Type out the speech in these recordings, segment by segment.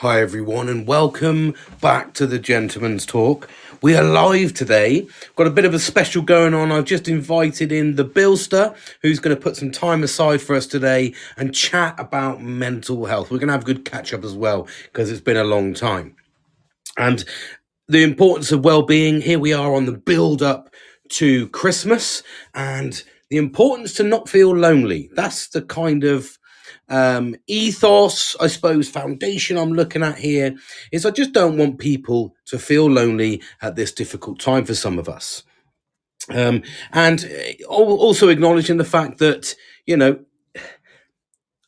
Hi, everyone, and welcome back to the Gentleman's Talk. We are live today. Got a bit of a special going on. I've just invited in the Billster, who's going to put some time aside for us today and chat about mental health. We're going to have a good catch up as well because it's been a long time. And the importance of well-being. Here we are on the build up to Christmas, and the importance to not feel lonely. That's the kind of um, ethos, I suppose, foundation I'm looking at here is I just don't want people to feel lonely at this difficult time for some of us. Um, and uh, also acknowledging the fact that, you know,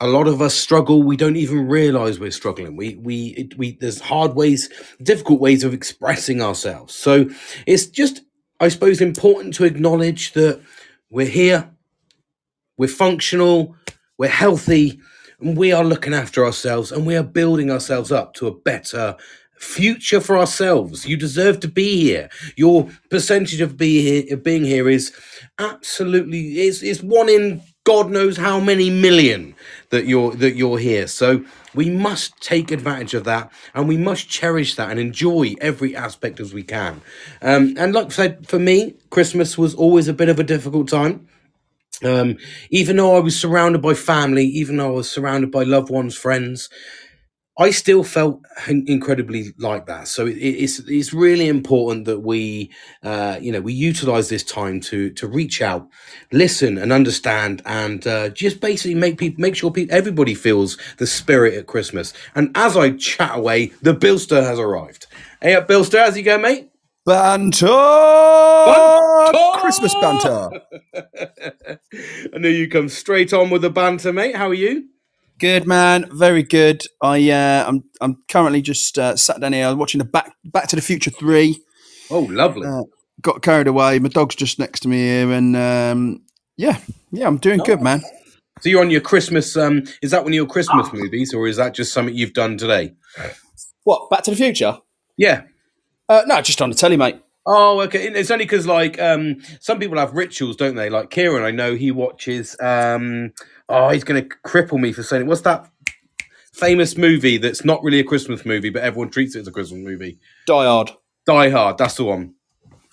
a lot of us struggle. We don't even realize we're struggling. We, we, we, there's hard ways, difficult ways of expressing ourselves. So it's just, I suppose, important to acknowledge that we're here, we're functional, we're healthy, and we are looking after ourselves and we are building ourselves up to a better future for ourselves. You deserve to be here. Your percentage of here, of being here is absolutely is is one in God knows how many million that you're that you're here. So we must take advantage of that and we must cherish that and enjoy every aspect as we can. Um, and like I said, for me, Christmas was always a bit of a difficult time um, even though I was surrounded by family, even though I was surrounded by loved ones, friends, I still felt in- incredibly like that. So it, it's it's really important that we, uh, you know, we utilize this time to to reach out, listen, and understand, and uh, just basically make people make sure people everybody feels the spirit at Christmas. And as I chat away, the Billster has arrived. Hey, up, Billster, how's you going, mate? Banter! Banter! Christmas banter. I knew you come straight on with the banter, mate. How are you? Good man, very good. I uh, I'm I'm currently just uh, sat down here watching the back Back to the Future three. Oh, lovely. Uh, got carried away. My dog's just next to me here, and um, yeah, yeah, I'm doing good, man. So you're on your Christmas. Um, is that one of your Christmas movies, or is that just something you've done today? What Back to the Future? Yeah. Uh, no, just on the telly, mate. Oh, okay. It's only because like um, some people have rituals, don't they? Like Kieran, I know he watches. Um, oh, he's going to cripple me for saying it. What's that famous movie that's not really a Christmas movie, but everyone treats it as a Christmas movie? Die Hard. Die Hard. That's the one.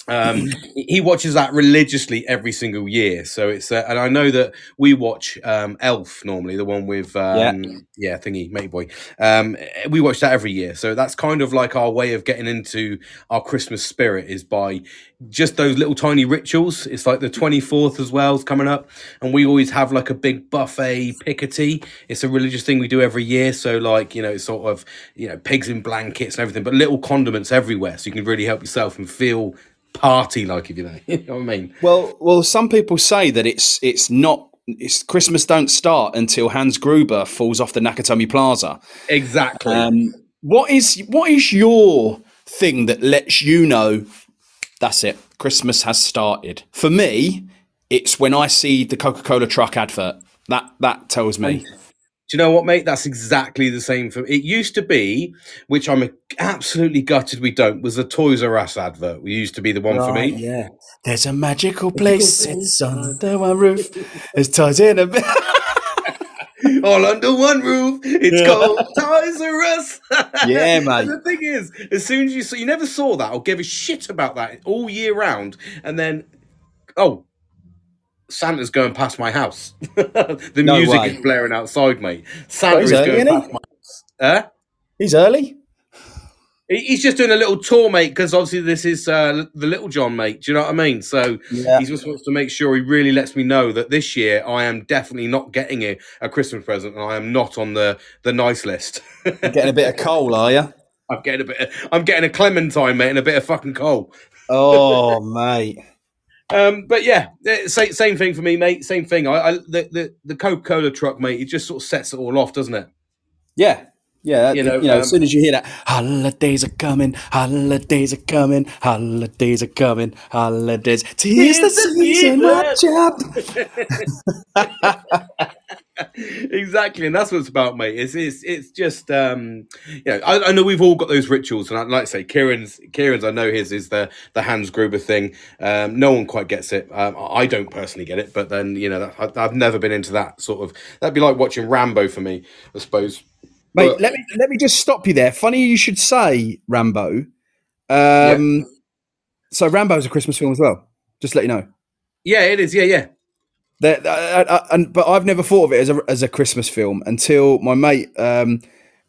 Um, he watches that religiously every single year. So it's uh, and I know that we watch um, Elf normally, the one with um, yeah. thingy Matey Boy. Um, we watch that every year. So that's kind of like our way of getting into our Christmas spirit is by just those little tiny rituals. It's like the twenty fourth as well is coming up, and we always have like a big buffet pickety. It's a religious thing we do every year. So like you know, it's sort of you know pigs in blankets and everything, but little condiments everywhere, so you can really help yourself and feel party like if you know, you know what I mean. Well, well, some people say that it's it's not. It's Christmas don't start until Hans Gruber falls off the Nakatomi Plaza. Exactly. Um, what is what is your thing that lets you know that's it? Christmas has started. For me, it's when I see the Coca Cola truck advert. That that tells me. Do you know what, mate? That's exactly the same for it. Used to be, which I'm absolutely gutted we don't, was the Toys R Us advert. We used to be the one for me. yeah. There's a magical place. It's under one roof. It's toys in a bit. All under one roof. It's Yeah. called Toys R Us. Yeah, And the thing is, as soon as you saw, you never saw that or gave a shit about that all year round, and then, oh, Santa's going past my house. the No music way. is blaring outside, mate. Santa he's is early, going he? past my house. Huh? He's early. He's just doing a little tour, mate, because obviously this is uh, the Little John, mate. Do you know what I mean? So Yeah. he just wants to make sure he really lets me know that this year I am definitely not getting a, a Christmas present, and I am not on the the nice list. Getting a bit of coal, are you? I'm getting a bit. Of, I'm getting a clementine, mate, and a bit of fucking coal. Oh, mate. Um, but yeah, eh, same, same thing for me, mate. Same thing. I, I the the, the Coca Cola truck, mate. It just sort of sets it all off, doesn't it? Yeah. Yeah, You know, you know, um, as soon as you hear that, holidays are coming, holidays are coming, holidays are coming, holidays. Tis the season of job. exactly, and that's what it's about, mate. It's it's it's just um, you know, I, I know we've all got those rituals, and I'd like to say, Kieran's Kieran's. I know his is the the Hans Gruber thing. Um, no one quite gets it. Um, I don't personally get it, but then you know, I, I've never been into that sort of. That'd be like watching Rambo for me, I suppose. Mate, But- let me let me just stop you there. Funny you should say Rambo. Um, So Rambo's a Christmas film as well. Just to let you know. Yeah, it is. Yeah, yeah. That, uh, and but I've never thought of it as a as a Christmas film until my mate um,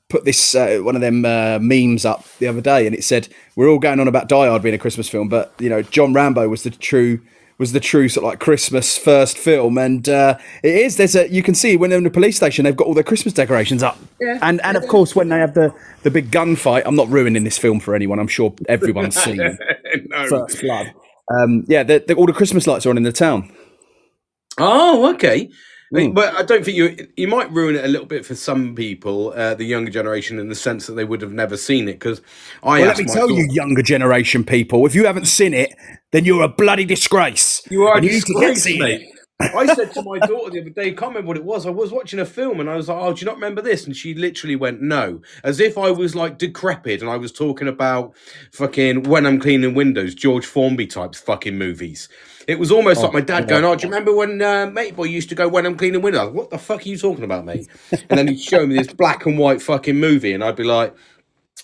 put this uh, one of them uh, memes up the other day, and it said we're all going on about Die Hard being a Christmas film, but you know John Rambo was the true was the true sort of like Christmas first film, and uh, it is. There's a you can see when they're in the police station, they've got all their Christmas decorations up, Yeah. and and of course when they have the the big gunfight. I'm not ruining this film for anyone. I'm sure everyone's seen no. First Blood. Um, yeah, the, the, all the Christmas lights are on in the town. Oh, okay. Mm. But I don't think you you might ruin it a little bit for some people, uh, the younger generation, in the sense that they would have never seen it. Because I Well, let me tell you, younger generation people, if you haven't seen it, then you're a bloody disgrace. You are a And need to get disgrace, mate. it. I said to my daughter the other day, can't remember what it was. I was watching a film and I was like, "Oh, do you not remember this?" And she literally went, "No," as if I was like decrepit and I was talking about fucking when I'm cleaning windows, George Formby types fucking movies. It was almost like my dad going, "Oh, do you remember when uh, Mate Boy used to go when I'm cleaning windows?" What the fuck are you talking about, mate? And then he'd show me this black and white fucking movie, and I'd be like.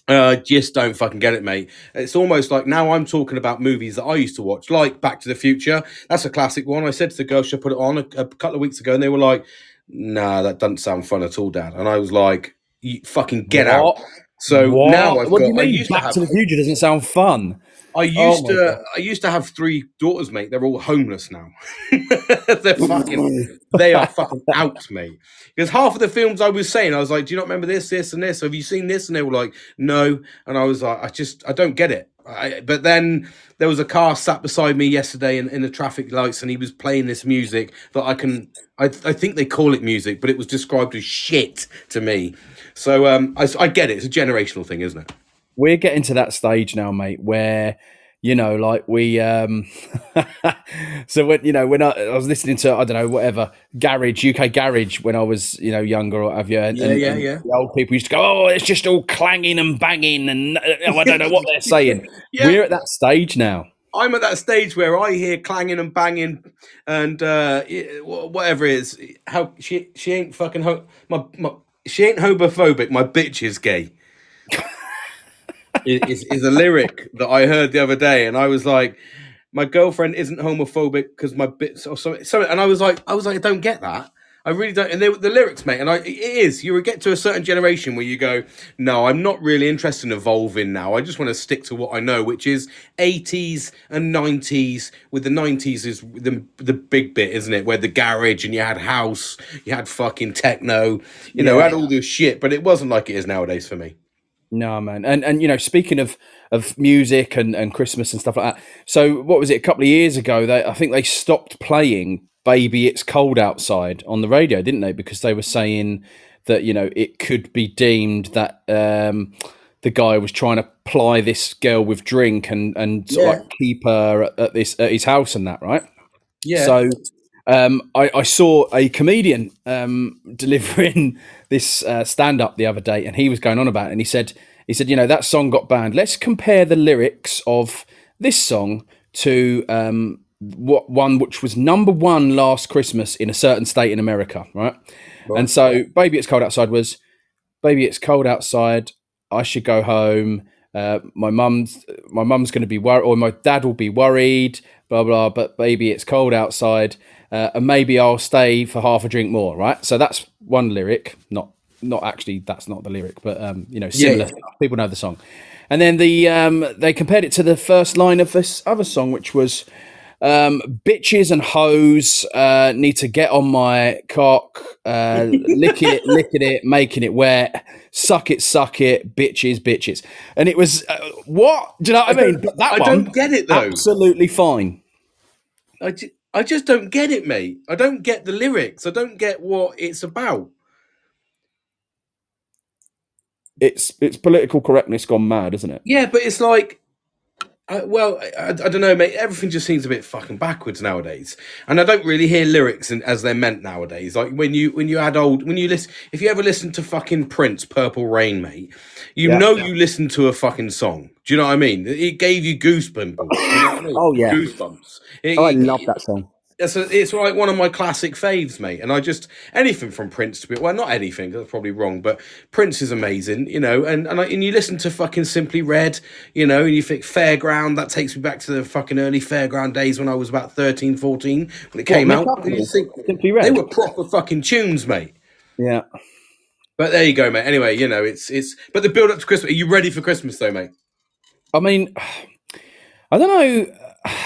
Uh, just don't fucking get it, mate. It's almost like now I'm talking about movies that I used to watch, like Back to the Future. That's a classic one. I said to the girl, should I put it on a, a couple of weeks ago, and they were like, "Nah, that doesn't sound fun at all, Dad." And I was like, you "Fucking get What? out!" So What? now I've what got. do you mean? used to Back have. to the Future doesn't sound fun. I used Oh to. God. I used to have three daughters, mate. They're all homeless now. They're fucking. they are fucking out, mate. Because half of the films I was saying, I was like, "Do you not remember this, this, and this? Have you seen this?" And they were like, "No." And I was like, "I just, I don't get it." I, but then there was a car sat beside me yesterday in, in the traffic lights, and he was playing this music that I can. I, I think they call it music, but it was described as shit to me. So um, I, I get it. It's a generational thing, isn't it? We're getting to that stage now, mate, where you know, like we. um So when you know, when I, I was listening to I don't know whatever garage UK garage when I was you know younger or have you, and, Yeah, and- yeah, and yeah. the old people used to go, oh, it's just all clanging and banging, and uh, I don't know what they're saying. Yeah. We're at that stage now. I'm at that stage where I hear clanging and banging and uh, whatever it is. How she she ain't fucking ho- my, my she ain't homophobic. My bitch is gay. Is, is a lyric that I heard the other day, and I was like, my girlfriend isn't homophobic because my bits or something. So, and I was like, I was like, I don't get that. I really don't. And they, the lyrics, mate, and I, it is. You get to a certain generation where you go, no, I'm not really interested in evolving now. I just want to stick to what I know, which is 80s and 90s. With the 90s is the the big bit, isn't it? Where the garage and you had house, you had fucking techno, you know, Yeah. had all this shit. But it wasn't like it is nowadays for me. No, man, and and you know, speaking of of music and and Christmas and stuff like that. So, what was it? A couple of years ago, they I think they stopped playing "Baby It's Cold Outside" on the radio, didn't they? Because they were saying that you know it could be deemed that um, the guy was trying to ply this girl with drink and and sort of Yeah. like keep her at, at this at his house and that, right? Yeah. So um, I, I saw a comedian um, delivering this uh, stand up the other day, and he was going on about it. And he said, he said, you know, that song got banned. Let's compare the lyrics of this song to um, what one which was number one last Christmas in a certain state in America, right? And so, "Baby, It's Cold Outside" was baby it's cold outside i should go home uh, my mum's my mum's going to be worried or my dad will be worried blah blah but baby it's cold outside uh, and maybe i'll stay for half a drink more right so that's one lyric not not actually that's not the lyric but um you know similar yeah. people know the song and then the um they compared it to the first line of this other song which was um, bitches and hoes uh, need to get on my cock, uh, licking it, licking it, making it wet, suck it, suck it, bitches, bitches. And it was uh, what? Do you know what I, mean? But that I one, don't get it though. absolutely fine. I, I just don't get it, mate. I don't get the lyrics. I don't get what it's about. It's it's political correctness gone mad, isn't it? Yeah, but it's like, uh, well, I, I don't know, mate. Everything just seems a bit fucking backwards nowadays, and I don't really hear lyrics in, as they're meant nowadays. Like when you when you had old when you listen, if you ever listen to fucking Prince, Purple Rain, mate, you Yeah. know you listen to a fucking song. Do you know what I mean? It gave you goosebumps. You know I mean? Oh, yeah. goosebumps. It- Oh, I it- love that song. It's, a, it's like one of my classic faves, mate. And I just anything from Prince to be well, not anything. That's probably wrong, but Prince is amazing, you know. And and, I, and you listen to fucking Simply Red, you know, and you think Fairground. That takes me back to the fucking early Fairground days when I was about 13, 14 when it came out. Mick And you think, Simply Red. they were proper fucking tunes, mate. Yeah. But there you go, mate. Anyway, you know, it's it's. But the build up to Christmas. Are you ready for Christmas, though, mate? I mean, I don't know.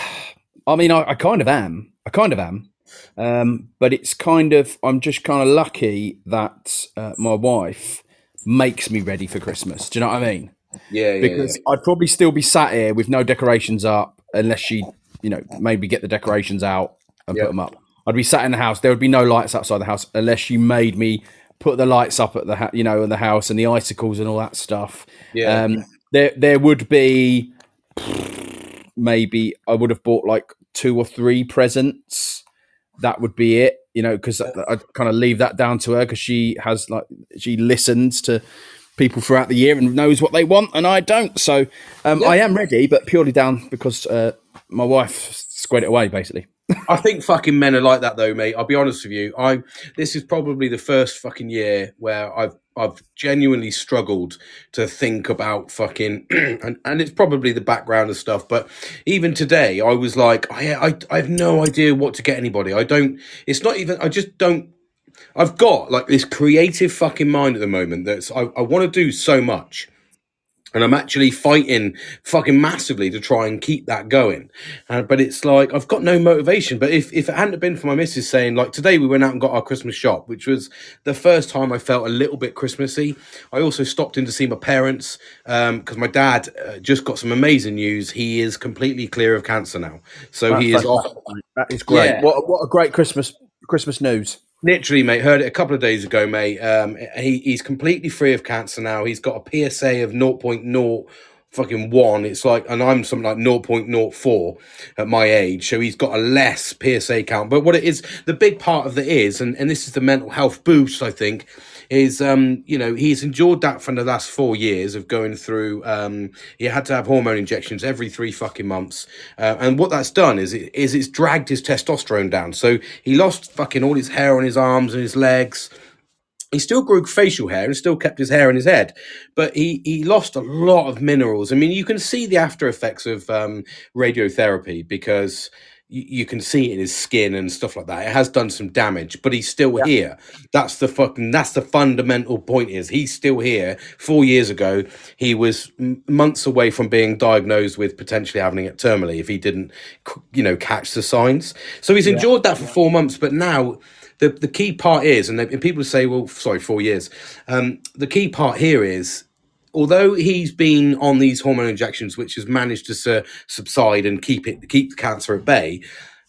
I mean, I, I kind of am. I kind of am. Um, but it's kind of, I'm just kind of lucky that uh, my wife makes me ready for Christmas. Do you know what I mean? Yeah, yeah. Because I'd probably still be sat here with no decorations up unless she, you know, maybe get the decorations out and Yeah. put them up. I'd be sat in the house. There would be no lights outside the house unless she made me put the lights up at the, ha- you know, in the house and the icicles and all that stuff. Yeah. Um, there, there would be maybe I would have bought like two or three presents. That would be it, you know, because I'd kind of leave that down to her because she has like she listens to people throughout the year and knows what they want, and I don't. So um, I am ready, but purely down because uh, my wife squared it away, basically. I think fucking men are like that though, mate. I'll be honest with you. I this is probably the first fucking year where I've I've genuinely struggled to think about fucking and, and it's probably the background of stuff, but even today I was like I, I I have no idea what to get anybody. I don't it's not even I just don't I've got like this creative fucking mind at the moment that's I, I want to do so much. And I'm actually fighting fucking massively to try and keep that going. Uh, but it's like, I've got no motivation. But if, if it hadn't been for my missus saying, like, today we went out and got our Christmas shop, which was the first time I felt a little bit Christmassy. I also stopped in to see my parents because my dad uh, just got some amazing news. He is completely clear of cancer now. So he is off. That is great. Yeah. What what a great Christmas Christmas news. Literally, mate, heard it a couple of days ago, mate. Um, he, he's completely free of cancer now. He's got a PSA of 0.0 fucking one. It's like, and I'm something like 0.04 at my age. So he's got a less PSA count. But what it is, the big part of it is, and, and this is the mental health boost, I think, is, um, you know, he's endured that for the last four years of going through, um, he had to have hormone injections every three fucking months. Uh, and what that's done is, it, is it's dragged his testosterone down. So he lost fucking all his hair on his arms and his legs he still grew facial hair and still kept his hair in his head, but he he lost a lot of minerals. I mean, you can see the after effects of um, radiotherapy because you, can see it in his skin and stuff like that. It has done some damage, but he's still here. That's the fucking that's the fundamental point. Is he's still here? Four years ago, he was m- months away from being diagnosed with potentially having it terminally if he didn't, you know, catch the signs. So he's endured that for four months, but now the the key part is, and, they, and people say, well, sorry, four years. Um, the key part here is, although he's been on these hormone injections, which has managed to su- subside and keep it keep the cancer at bay.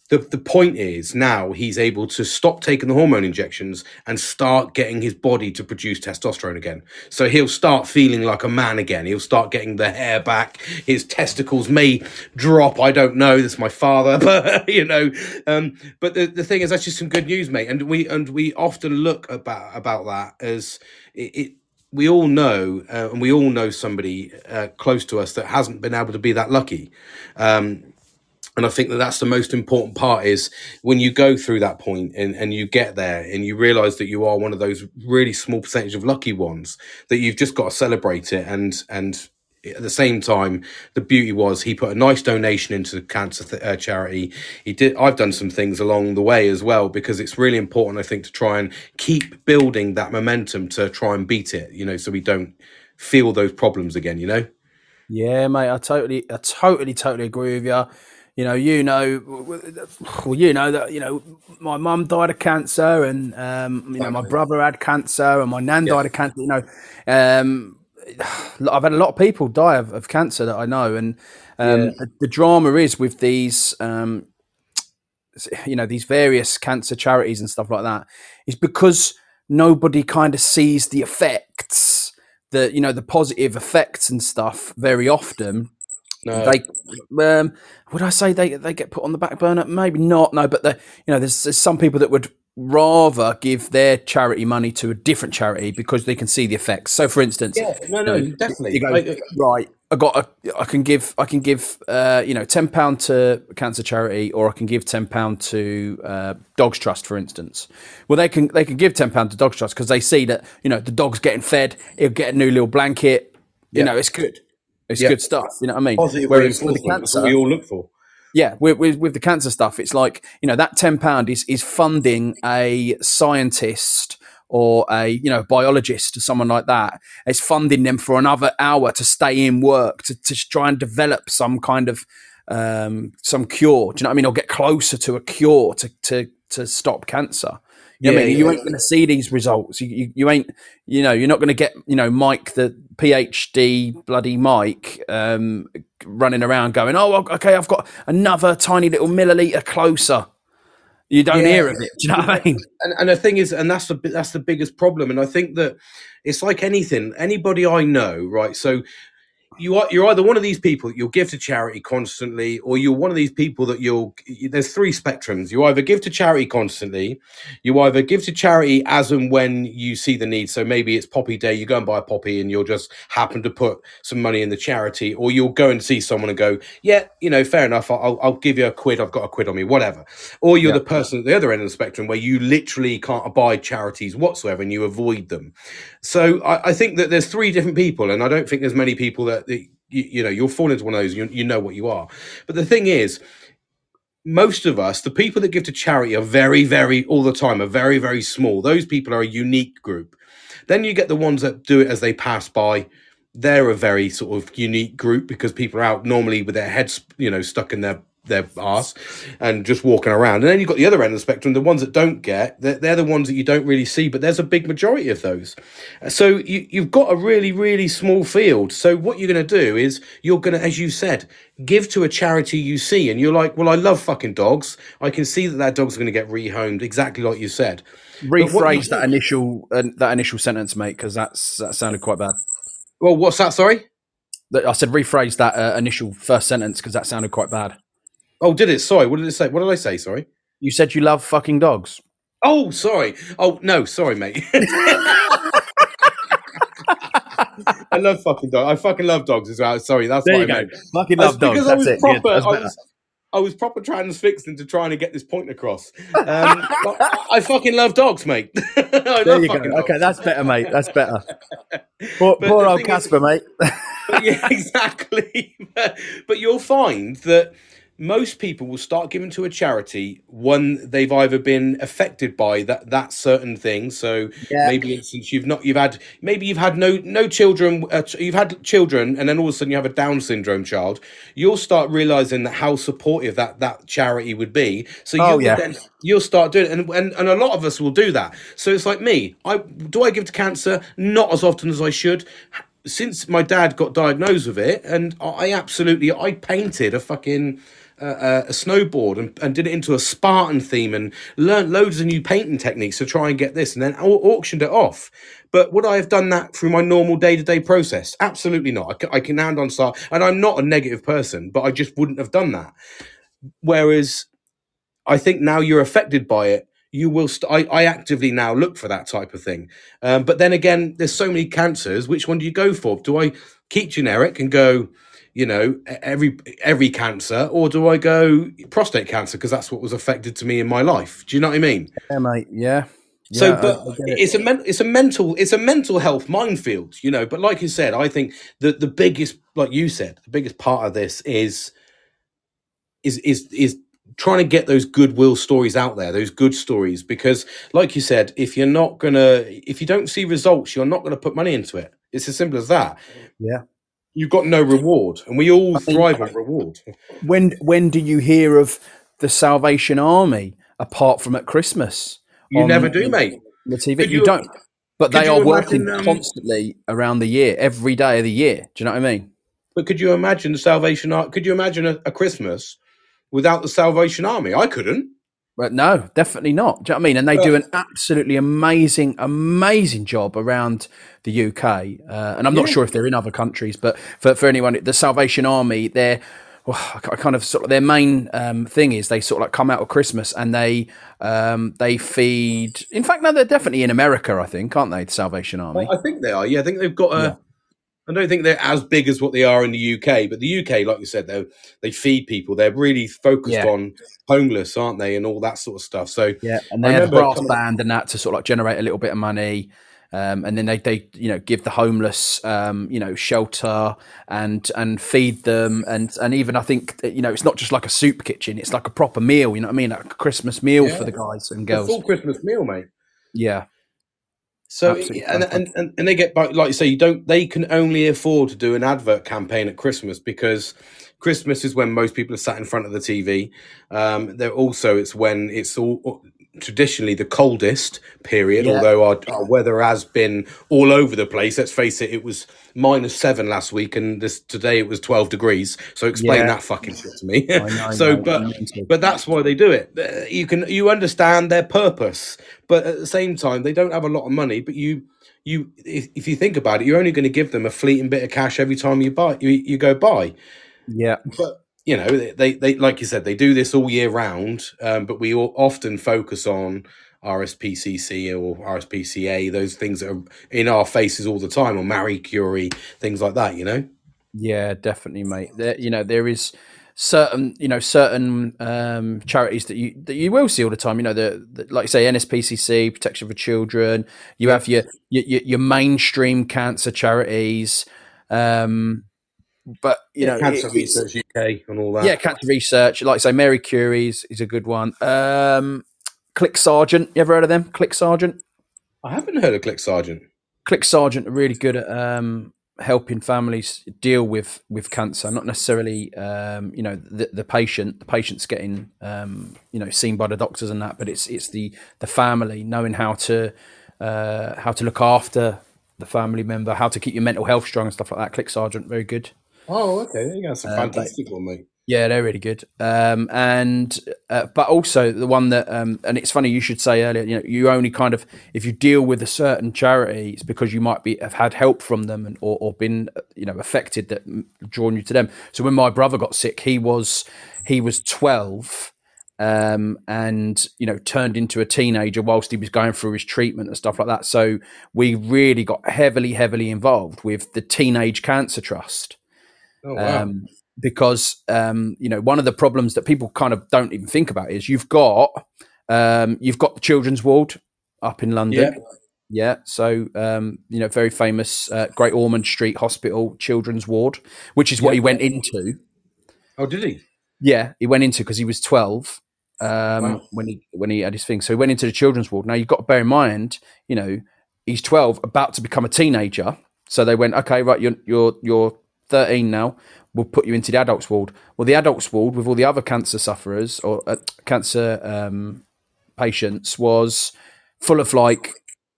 The, the point is now he's able to stop taking the hormone injections and start getting his body to produce testosterone again. So he'll start feeling like a man again. He'll start getting the hair back. His testicles may drop. I don't know. That's my father, but you know. Um, but the, the thing is, that's just some good news, mate. And we and we often look about about that as it. it we all know, uh, and we all know somebody uh, close to us that hasn't been able to be that lucky. Um, and I think that that's the most important part is when you go through that point and, and you get there and you realize that you are one of those really small percentage of lucky ones that you've just got to celebrate it and and at the same time the beauty was he put a nice donation into the cancer th- uh, charity he did i've done some things along the way as well because it's really important i think to try and keep building that momentum to try and beat it you know so we don't feel those problems again you know Yeah, mate, I totally, I totally, totally agree with you. You know, you know, well, you know that you know my mum died of cancer, and um, you know my brother had cancer, and my nan died of cancer. You know, um, I've had a lot of people die of, of cancer that I know, and um, Yeah. the, the drama is with these, um, you know, these various cancer charities and stuff like that, is because nobody kind of sees the effects, the you know the positive effects and stuff very often. No. They um would i say they they get put on the back burner? Maybe not no but the you know there's, there's some people that would rather give their charity money to a different charity because they can see the effects. So, for instance, Yeah, no, no, you know, definitely. go, I- right. I got. A, I can give. I can give. Uh, you know, ten pound to cancer charity, or I can give ten pound to uh, Dogs Trust, for instance. Well, they can. They can give ten pound to Dogs Trust because they see that you know the dog's getting fed. He'll get a new little blanket. You Yeah. know, it's good. It's Yeah. good stuff. You know what I mean? positive Whereas with the. That's cancer, what we all look for. Yeah, with, with with the cancer stuff, it's like you know that ten pound is is funding a scientist or a you know biologist or someone like that. It's funding them for another hour to stay in work to to try and develop some kind of um, some cure. Do you know what I mean? Or get closer to a cure to to to stop cancer. You what I Yeah. You yeah. ain't going to see these results. You, you, you ain't, you know, you're not going to get, you know, Mike, the PhD bloody Mike, um, running around going, oh, okay, I've got another tiny little milliliter closer. You don't Yeah. hear of it. Do you know what I mean? and, and the thing is, and that's the that's the biggest problem. And I think that it's like anything. Anybody I know, right? So you are you're either one of these people that you'll give to charity constantly, or you're one of these people that you'll. There's three spectrums. You either give to charity constantly, you either give to charity as and when you see the need. So maybe it's Poppy Day, you go and buy a poppy, and you'll just happen to put some money in the charity, or you'll go and see someone and go, yeah, you know, fair enough. I'll, I'll give you a quid. I've got a quid on me, whatever. Or you're Yeah. the person at the other end of the spectrum where you literally can't abide charities whatsoever and you avoid them. So I, I think that there's three different people, and I don't think there's many people that, that you, you know you'll fall into one of those. You, you know what you are, but the thing is, most of us, the people that give to charity, are very, very all the time, are very, very small. Those people are a unique group. Then you get the ones that do it as they pass by. They're a very sort of unique group because people are out normally with their heads, you know, stuck in their their ass and just walking around. And then you've got the other end of the spectrum, the ones that don't get, they're, they're the ones that you don't really see, but there's a big majority of those. So you, you've got a really, really small field. So what you're going to do is you're going to, as you said, give to a charity you see. And you're like, well, I love fucking dogs. I can see that that dog's going to get rehomed, exactly like you said. Rephrase that initial uh, that initial sentence, mate, because that's that sounded quite bad. Well, what's that? Sorry? I said rephrase that uh, initial first sentence because that sounded quite bad. Oh, did it? Sorry. What did it say? What did I say? Sorry. You said you love fucking dogs. Oh, sorry. Oh, no, sorry, mate. I love fucking dogs. I fucking love dogs as well. Sorry, that's what I meant. Fucking That's love dogs. because I was it. Good. proper. That's I was, I was proper transfixed into trying to get this point across. Um, I, fucking love dogs, mate. I There love you fucking go. dogs. Okay, that's better, mate. That's better. Poor, poor old thing is- Casper, mate. Yeah, exactly. but you'll find that most people will start giving to a charity when they've either been affected by that that certain thing. So Yeah. maybe since you've not you've had maybe you've had no no children uh, you've had children and then all of a sudden you have a Down syndrome child. You'll start realizing that how supportive that that charity would be. So you Oh, yeah. then you'll start doing it and, and and a lot of us will do that so it's like me i do i give to cancer not as often as i should since my dad got diagnosed with it and i absolutely i painted a fucking a snowboard and, and did it into a Spartan theme and learned loads of new painting techniques to try and get this and then au- auctioned it off. But would I have done that through my normal day to day process? Absolutely not. I can, I can hand on start, and I'm not a negative person, but I just wouldn't have done that. Whereas I think now you're affected by it. You will. St- I, I actively now look for that type of thing. Um, but then again, there's so many cancers. Which one do you go for? Do I keep generic and go, you know, every every cancer, or do I go prostate cancer because that's what was affected to me in my life? Do you know what I mean? Yeah, mate. Yeah. So, Yeah, but I it. it's a men- it's a mental it's a mental health minefield, you know. But like you said, I think that the biggest, like you said, the biggest part of this is is is is trying to get those goodwill stories out there, those good stories, because like you said, if you're not gonna, if you don't see results, you're not gonna put money into it. It's as simple as that. Yeah. You've got no reward, and we all thrive on reward. when when do you hear of the Salvation Army apart from at Christmas? You on never do, mate. The TV, you, you- don't. But they are working imagine, um, constantly around the year, every day of the year. Do you know what I mean? But could you imagine the Salvation Army? Could you imagine a, a Christmas without the Salvation Army? I couldn't. But no, definitely not. Do you know what I mean? And they do an absolutely amazing, amazing job around the UK. Uh, and I'm not Yeah. sure if they're in other countries, but for, for anyone, the Salvation Army, they're well, I kind of sort of their main um, thing is they sort of like come out of Christmas and they um, they feed. In fact, no, they're definitely in America, I think, aren't they? The Salvation Army. Well, I think they are. Yeah, I think they've got a. Yeah. I don't think they're as big as what they are in the UK, but the UK, like you said, they they feed people. They're really focused yeah. on homeless, aren't they, and all that sort of stuff. So yeah, and they have a brass band and that to sort of like generate a little bit of money. Um, and then they, they you know give the homeless um, you know shelter and and feed them and and even I think you know it's not just like a soup kitchen it's like a proper meal you know what I mean like a Christmas meal yeah. for the guys and girls full Christmas meal mate yeah so and, and, and and they get like you say you don't they can only afford to do an advert campaign at Christmas because Christmas is when most people are sat in front of the TV. Um, they're also it's when it's all traditionally the coldest period, yeah. although our, our, weather has been all over the place. Let's face it, it was minus seven last week, and this today it was twelve degrees. So explain yeah. that fucking shit to me. Know, so, but but that's why they do it. Uh, you can you understand their purpose, but at the same time, they don't have a lot of money. But you you if, if you think about it, you're only going to give them a fleeting bit of cash every time you buy you, you go buy. Yeah, but you know they, they like you said they do this all year round um, but we often focus on rspcc or rspca those things that are in our faces all the time or marie curie things like that you know? Yeah definitely mate. There you know there is certain you know certain um, charities that you that you will see all the time you know the, the like you say nspcc protection for children you have your your, your mainstream cancer charities um, but you yeah, know, cancer it, research UK and all that. Yeah, cancer research. Like I say, Mary Curie's is a good one. Um, CLIC Sargent, you ever heard of them? CLIC Sargent. I haven't heard of CLIC Sargent. CLIC Sargent are really good at um, helping families deal with with cancer. Not necessarily, um, you know, the, the patient. The patient's getting, um, you know, seen by the doctors and that, but it's it's the the family knowing how to uh, how to look after the family member, how to keep your mental health strong and stuff like that. CLIC Sargent, very good. Oh, okay. You got some um, fantastic one, mate. Yeah, they're really good. Um, and uh, but also the one that um, and it's funny you should say earlier. You know, you only kind of if you deal with a certain charity, it's because you might be have had help from them and or, or been you know affected that drawn you to them. So when my brother got sick, he was he was twelve. Um, and you know turned into a teenager whilst he was going through his treatment and stuff like that. So we really got heavily, heavily involved with the Teenage Cancer Trust, Oh, wow. Um, because um, you know one of the problems that people kind of don't even think about is you've got um, you've got the children's ward up in London. Yeah. Yeah, so um, you know, very famous uh, Great Ormond Street Hospital Children's Ward, which is what he went into. Oh, did he? Yeah, he went into because he was twelve um, wow. when he when he had his thing. So he went into the children's ward. Now you've got to bear in mind, you know, he's twelve, about to become a teenager. So they went, okay, right, you're you're you're 13 now, we'll put you into the adults ward. Well, the adults ward with all the other cancer sufferers or uh, cancer um, patients was full of like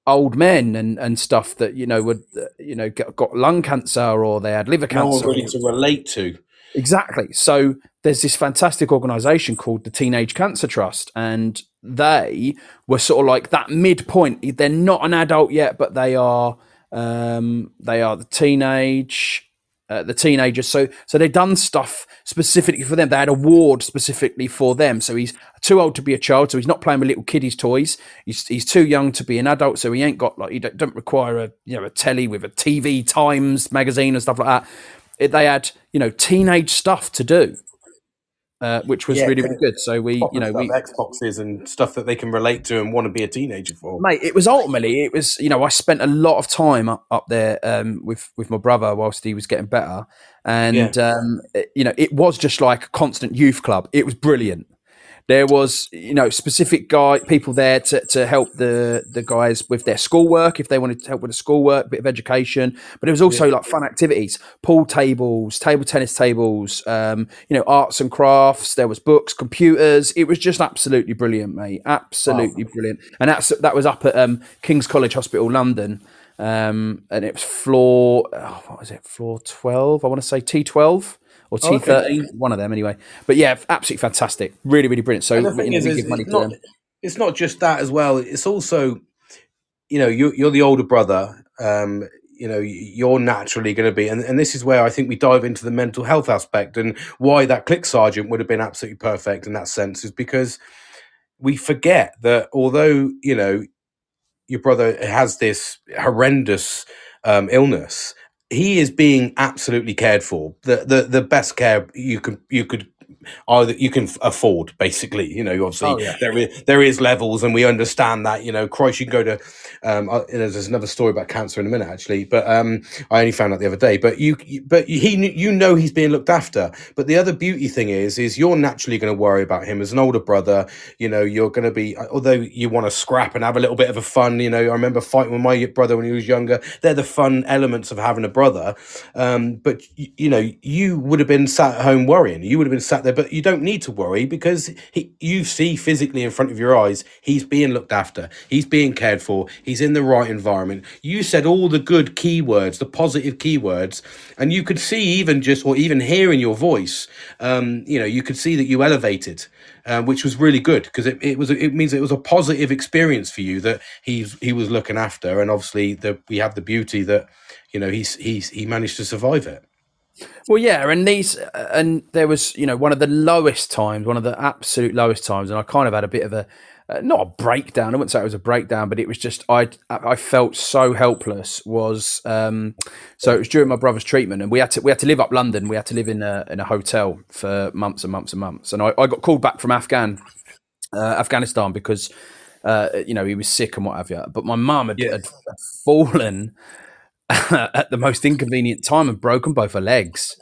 old men and, and stuff that you know would uh, you know got, got lung cancer or they had liver cancer. No to relate to. Exactly. So there's this fantastic organisation called the Teenage Cancer Trust, and they were sort of like that midpoint. They're not an adult yet, but they are. Um, they are the teenage uh, the teenagers. So so they've done stuff specifically for them. They had a ward specifically for them. So he's too old to be a child, so he's not playing with little kiddies' toys. He's he's too young to be an adult, so he ain't got like he don't, don't require a you know a telly with a TV Times magazine and stuff like that. It, they had you know teenage stuff to do uh, which was yeah, really really good. So we, you know, we Xboxes and stuff that they can relate to and want to be a teenager for. Mate, it was ultimately it was you know I spent a lot of time up, up there um, with with my brother whilst he was getting better, and yeah. um, it, you know it was just like a constant youth club. It was brilliant. There was, you know, specific guy people there to, to help the the guys with their schoolwork if they wanted to help with the schoolwork, bit of education. But it was also yeah. like fun activities, pool tables, table tennis tables, um, you know, arts and crafts. There was books, computers. It was just absolutely brilliant, mate. Absolutely wow. brilliant. And that's that was up at um, King's College Hospital, London. Um, and it was floor, oh, what was it, floor 12? I want to say T12 or T13, oh, okay. one of them anyway. But yeah, absolutely fantastic. Really, really brilliant. So, you know, is, give money to not, them. It's not just that as well. It's also, you know, you're, you're the older brother. Um, you know you're naturally going to be and, and this is where i think we dive into the mental health aspect and why that CLIC Sargent would have been absolutely perfect in that sense is because we forget that although you know your brother has this horrendous um, illness he is being absolutely cared for. The, the the best care you could you could either you can afford basically. You know obviously Oh, yeah. there is there is levels and we understand that you know christ you can go to um uh, there's, another story about cancer in a minute actually but um i only found out the other day but you you- but he you know he's being looked after. But the other beauty thing is is you're naturally going to worry about him as an older brother. You know you're going to be although you want to scrap and have a little bit of a fun you know i remember fighting with my brother when he was younger. They're the fun elements of having a brother. Um but y- you know you would have been sat at home worrying. You would have been sat there but you don't need to worry because he, you see physically in front of your eyes he's being looked after he's being cared for he's in the right environment. You said all the good keywords the positive keywords and you could see even just or even hear in your voice um you know you could see that you elevated um, which was really good because it, it was it means it was a positive experience for you that he's he was looking after. And obviously the we have the beauty that you know he's he's he managed to survive it Well, yeah, and these, and there was, you know, one of the lowest times, one of the absolute lowest times, and I kind of had a bit of a, uh, not a breakdown. I wouldn't say it was a breakdown, but it was just I, I felt so helpless. Was um, so it was during my brother's treatment, and we had to we had to live up London. We had to live in a in a hotel for months and months and months, and I, I got called back from Afghan, uh, Afghanistan because. Uh, you know, he was sick and what have you. But my mum had, Yeah. had fallen at the most inconvenient time and broken both her legs.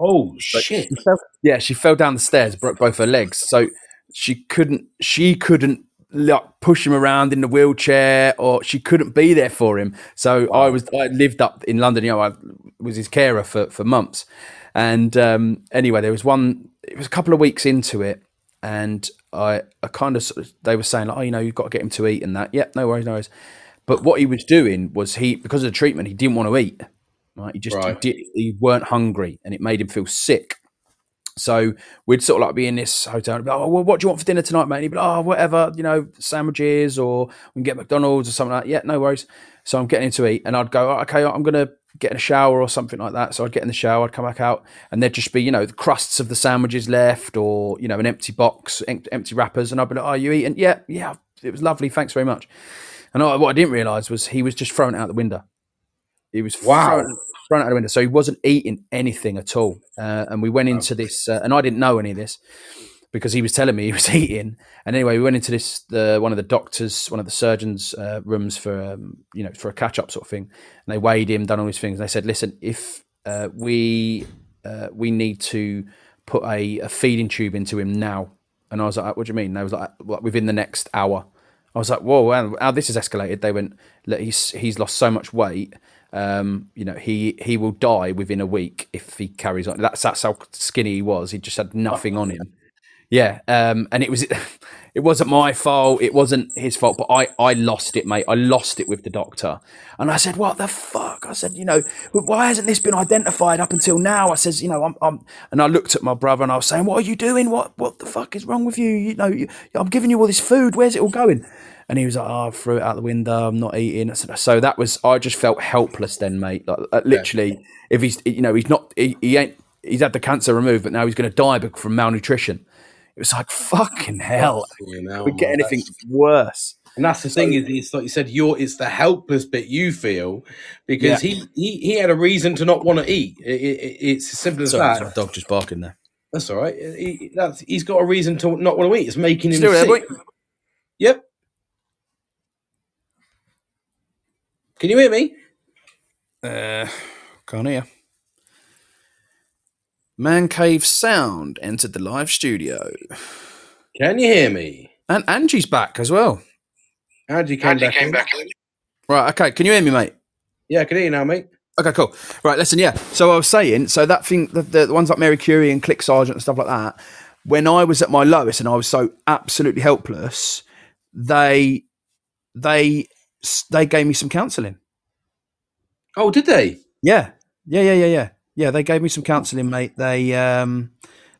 oh shit She fell- yeah, she fell down the stairs, broke both her legs, so she couldn't. She couldn't like push him around in the wheelchair, or she couldn't be there for him. So I was. I lived up in London. You know, I was his carer for for months. And um, anyway, there was one. It was a couple of weeks into it, and I, I kind of, of they were saying like, oh, you know, you've got to get him to eat and that. Yep, no worries, no worries. But what he was doing was he, because of the treatment, he didn't want to eat. Right, he just Right. He, did, he weren't hungry, and it made him feel sick. So we'd sort of like be in this hotel. And be like, oh, well, what do you want for dinner tonight, mate? And he'd be like, oh, whatever, you know, sandwiches or we can get McDonald's or something like that. Yeah, no worries. So I'm getting him to eat. And I'd go, "Oh, okay, I'm going to get in a shower or something like that. So I'd get in the shower, I'd come back out, and there'd just be, you know, the crusts of the sandwiches left or, you know, an empty box, empty wrappers. And I'd be like, oh, you eating? Yeah, yeah, it was lovely. Thanks very much. And I, what I didn't realize was he was just thrown out the window. He was Wow. throwing it out the window. So he wasn't eating anything at all. Uh, and we went into this, uh, and I didn't know any of this because he was telling me he was eating. And anyway, we went into this the one of the doctors, one of the surgeons' uh, rooms for um, you know for a catch up sort of thing. And they weighed him, done all these things. And they said, "Listen, if uh, we uh, we need to put a, a feeding tube into him now." And I was like, "What do you mean?" And they was like "Within the next hour." I was like, "Whoa, wow, how this has escalated." They went, "Look, he's he's lost so much weight." Um, you know, he he will die within a week if he carries on. That's that's how skinny he was. He just had nothing on him. Yeah, um, and it was it wasn't my fault. It wasn't his fault, but I I lost it, mate. I lost it with the doctor, and I said, "What the fuck?" I said, "You know, why hasn't this been identified up until now?" I says, "You know, I'm, I'm," and I looked at my brother and I was saying, "What are you doing? What what the fuck is wrong with you? You know, you, I'm giving you all this food. Where's it all going?" And he was like, "Oh, I threw it out the window. I'm not eating." I said, so that was I just felt helpless then, mate. Like uh, literally, if he's you know he's not he, he ain't he's had the cancer removed, but now he's going to die from malnutrition. It was like fucking hell. You know, We get anything that's- worse. And that's the thing is, it's like you said, you're it's the helpless bit you feel because he, he he had a reason to not want to eat. It, it, it's as simple as Sorry, that. sorry, dog just barking there. That's all right. He, that's, he's got a reason to not want to eat. It's making him Still sick. boy? Yep. Can you hear me? Uh, can't hear. Man Cave Sound entered the live studio, Can you hear me? and Angie's back as well. Angie came, back, came in. Right, okay. Can you hear me, mate? Yeah, I can hear you now, mate. Okay, cool. Right, listen, yeah. So I was saying, so that thing, the, the, the ones like Mary Curie and CLIC Sargent and stuff like that, when I was at my lowest and I was so absolutely helpless, they, they, they gave me some counselling. Oh, did they? Yeah, yeah, yeah, yeah, yeah, yeah. They gave me some counselling, mate. They, um,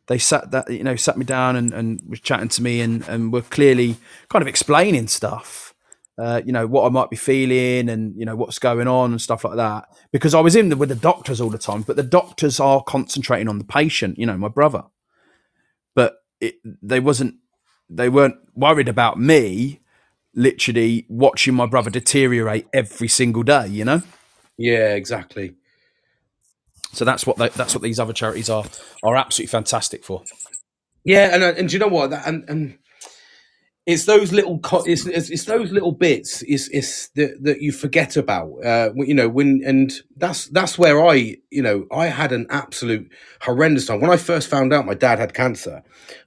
they sat that, you know, sat me down and, and was chatting to me and, and were clearly kind of explaining stuff. uh, you know, what I might be feeling and, you know, what's going on and stuff like that. Because I was in the, with the doctors all the time, but the doctors are concentrating on the patient, you know, my brother. But it, they wasn't, they weren't worried about me literally watching my brother deteriorate every single day, you know? Yeah, exactly. So that's what they, that's what these other charities are are absolutely fantastic for. Yeah, and uh, and do you know what? And and it's those little co- it's, it's, it's those little bits it's it's that, that you forget about uh you know when and that's that's where i you know i had an absolute horrendous time when i first found out my dad had cancer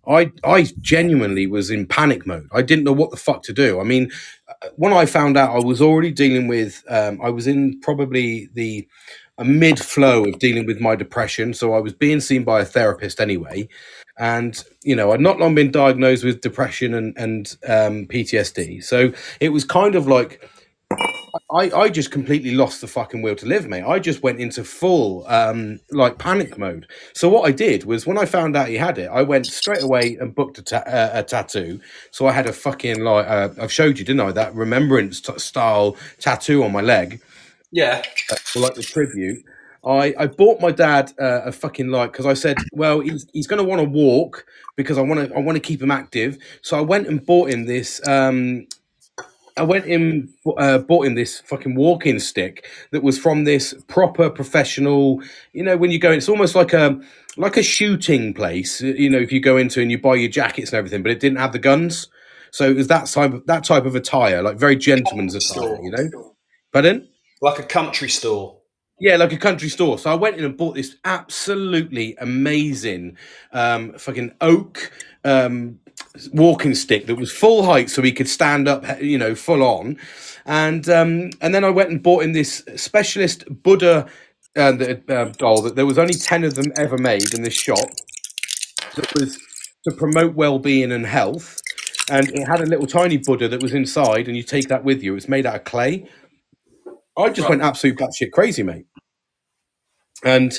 i i genuinely was in panic mode i didn't know what the fuck to do i mean uh, when i found out i was already dealing with um i was in probably the a mid flow of dealing with my depression so i was being seen by a therapist anyway and you know i'd not long been diagnosed with depression and and um, ptsd so it was kind of like I, I just completely lost the fucking will to live, mate. I just went into full um, like panic mode. So what I did was when I found out he had it, I went straight away and booked a, ta- uh, a tattoo. So I had a fucking like uh, I've showed you, didn't I? That remembrance t- style tattoo on my leg, Yeah. for like the tribute. I, I bought my dad uh, a fucking like because I said, well, he's, he's going to want to walk because I want to I want to keep him active. So I went and bought him this. Um, I went in, uh, bought him this fucking walking stick that was from this proper professional. You know, when you go, it's almost like a like a shooting place. You know, if you go into and you buy your jackets and everything, but it didn't have the guns. So it was that type of that type of attire, like very gentleman's attire. You know, pardon? Like a country store. Yeah, like a country store. So I went in and bought this absolutely amazing um, fucking oak um, walking stick that was full height, so he could stand up, you know, full on. And um, and then I went and bought him this specialist Buddha uh, the, uh, doll that there was only ten of them ever made in this shop. That was to promote well-being and health. And it had a little tiny Buddha that was inside, and you take that with you. It was made out of clay. I just went absolute batshit crazy, mate. And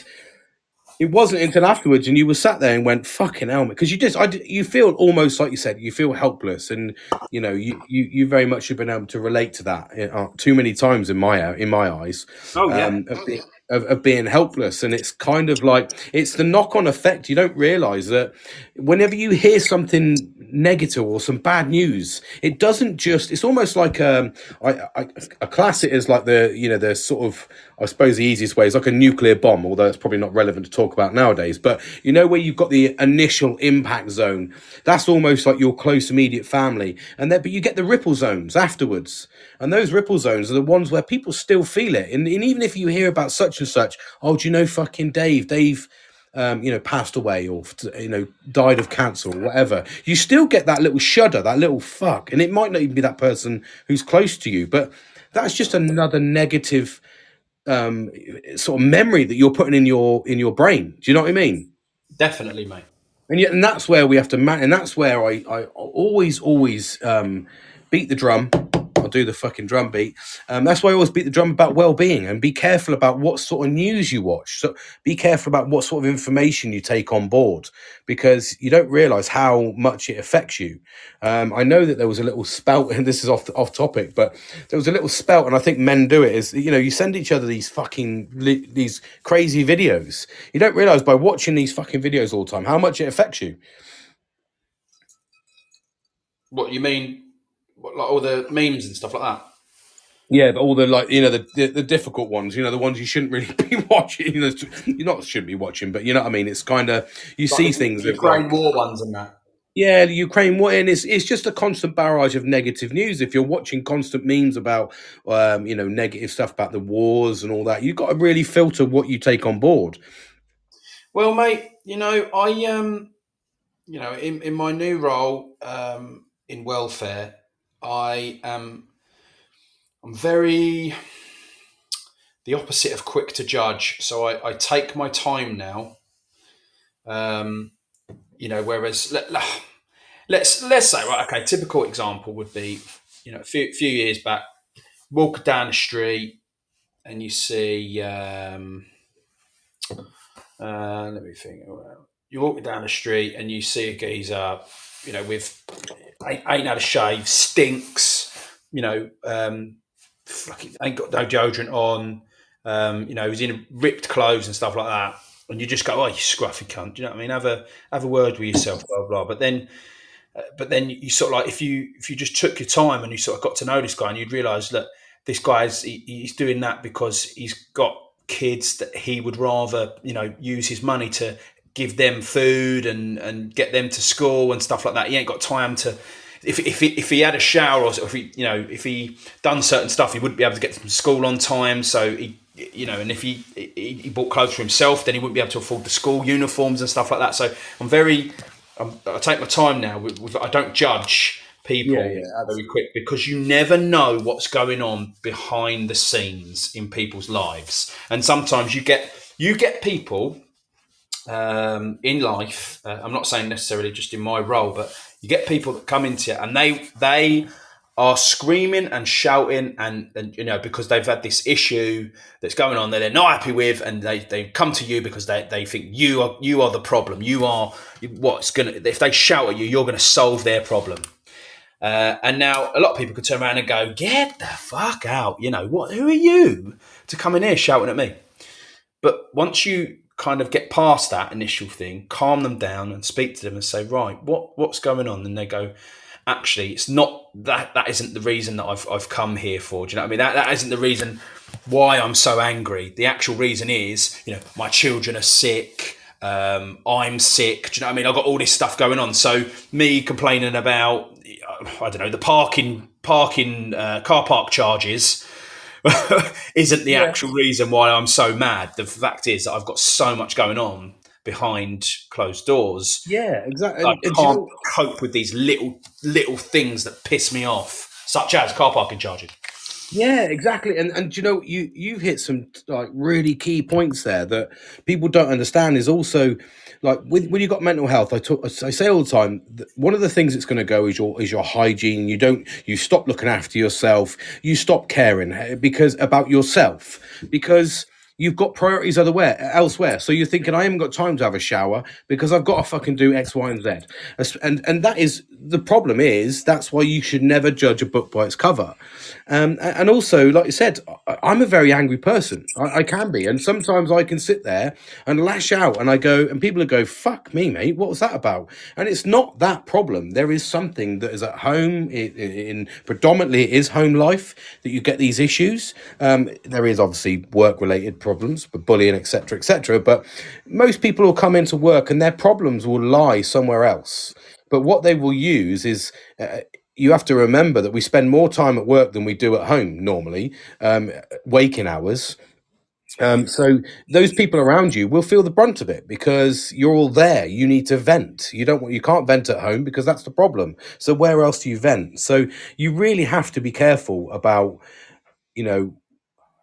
it wasn't until afterwards, and you were sat there and went, "Fucking hell," because you just, I, you feel almost like you said, you feel helpless, and you know, you, you, you very much have been able to relate to that uh, too many times in my in my eyes. Oh yeah. Um, of, being, of, of being helpless, and it's kind of like it's the knock on effect. You don't realize that whenever you hear something negative or some bad news, it doesn't just. It's almost like um, I, I, a class. It is like the you know the sort of I suppose the easiest way is like a nuclear bomb, although it's probably not relevant to talk about nowadays. But you know where you've got the initial impact zone. That's almost like your close immediate family, and then but you get the ripple zones afterwards, and those ripple zones are the ones where people still feel it. And, and even if you hear about such and such, oh, do you know fucking Dave? Dave um, you know, passed away or you know died of cancer or whatever, you still get that little shudder, that little fuck, and it might not even be that person who's close to you, but that's just another negative um, sort of memory that you're putting in your in your brain. Do you know what I mean? Definitely, mate. And yet, and that's where we have to man, and that's where I I always always um, beat the drum. I'll do the fucking drum beat. Um, that's why I always beat the drum about well-being and be careful about what sort of news you watch. So be careful about what sort of information you take on board because you don't realize how much it affects you. Um, I know that there was a little spout, and this is off off topic, but there was a little spout, and I think men do it. Is you know you send each other these fucking these crazy videos. You don't realize by watching these fucking videos all the time how much it affects you. What you mean? Like all the memes and stuff like that. Yeah, but all the like you know the, the the difficult ones, you know the ones you shouldn't really be watching. You know, you not shouldn't be watching, but you know what I mean. It's kind of you see things. that, Ukraine like, war ones and that. yeah, the Ukraine war, and it's it's just a constant barrage of negative news. If you're watching constant memes about, um, you know, negative stuff about the wars and all that, you've got to really filter what you take on board. Well, mate, you know, I um, you know, in, in my new role um, in welfare, I am I'm very the opposite of quick to judge. So I, I take my time now. Um, you know, whereas let, let's let's say right, okay, typical example would be, you know, a few few years back, walk down the street and you see um, uh, let me think. You walk down the street and you see a geezer, you know, with ain't, had a shave, stinks, you know, um, fucking ain't got no deodorant on. Um, you know, he's in ripped clothes and stuff like that, and you just go, "Oh, you scruffy cunt." Do you know what I mean? Have a have a word with yourself, blah blah. But then, uh, but then you sort of like if you if you just took your time and you sort of got to know this guy, and you'd realise that this guy's he, he's doing that because he's got kids that he would rather you know use his money to give them food and and get them to school and stuff like that. He ain't got time to if, if, he, if he had a shower or if he you know if he done certain stuff he wouldn't be able to get to school on time. So he you know and if he, he, he bought clothes for himself then he wouldn't be able to afford the school uniforms and stuff like that. So i'm very I'm, i take my time now with, with, i don't judge people Yeah, yeah, very quick because you never know what's going on behind the scenes in people's lives. And sometimes you get you get people um, in life uh, i'm not saying necessarily just in my role but you get people that come into it and they they are screaming and shouting and, and you know because they've had this issue that's going on that they're not happy with and they, they come to you because they, they think you are you are the problem. You are what's gonna if they shout at you you're gonna solve their problem. Uh, and now a lot of people could turn around and go get the fuck out you know what who are you to come in here shouting at me? But once you kind of get past that initial thing, calm them down and speak to them and say, right, what what's going on? And they go, actually, it's not that that isn't the reason that I've I've come here for. Do you know what I mean? That that isn't the reason why I'm so angry. The actual reason is, you know, my children are sick. Um, I'm sick. Do you know what I mean? I've got all this stuff going on. So me complaining about, I don't know, the parking parking uh, car park charges isn't the yeah. actual reason why I'm so mad. The fact is that I've got so much going on behind closed doors. Yeah, exactly. I can't you cope with these little little things that piss me off, such as car parking charges. Yeah, exactly. And and you know, you you've hit some like really key points there that people don't understand is also like with, when you've got mental health I talk I say all the time one of the things that's going to go is your is your hygiene. You don't you stop looking after yourself. You stop caring eh, because about yourself. Because you've got priorities otherwhere elsewhere. So you're thinking, I haven't got time to have a shower because I've got to fucking do X, Y, and Z. And and that is the problem. Is that's why you should never judge a book by its cover. Um, and also, like you said, I'm a very angry person. I, I, can be, and sometimes I can sit there and lash out, and I go, and people go, "Fuck me, mate. What was that about?" And it's not that problem. There is something that is at home. In, in predominantly, it is home life that you get these issues. Um, there is obviously work related problems, but bullying, etc., etc. But most people will come into work, and their problems will lie somewhere else. But what they will use is uh, you have to remember that we spend more time at work than we do at home normally, um, waking hours. Um, so those people around you will feel the brunt of it because you're all there. You need to vent. You don't. want, You can't vent at home because that's the problem. So where else do you vent? So you really have to be careful about, you know,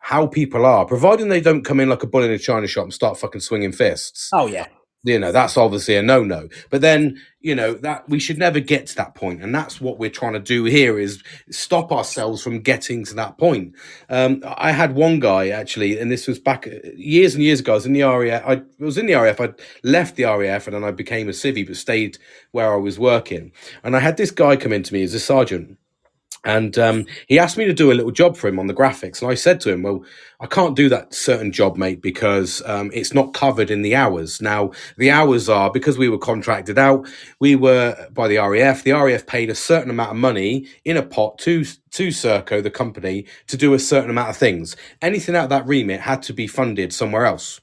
how people are, providing they don't come in like a bull in a china shop and start fucking swinging fists. Oh yeah, you know that's obviously a no-no. But then you know that we should never get to that point and that's what we're trying to do here is stop ourselves from getting to that point. Um, i had one guy actually and this was back uh, years and years ago. I was in the raf i was in the raf i left the raf and then i became a civvy but stayed where i was working. And i had this guy come into me as a sergeant and um, he asked me to do a little job for him on the graphics. And I said to him, Well, I can't do that certain job, mate, because um, it's not covered in the hours. Now, the hours are because we were contracted out, we were by the RAF. The RAF paid a certain amount of money in a pot to, to Serco, the company, to do a certain amount of things. Anything out of that remit had to be funded somewhere else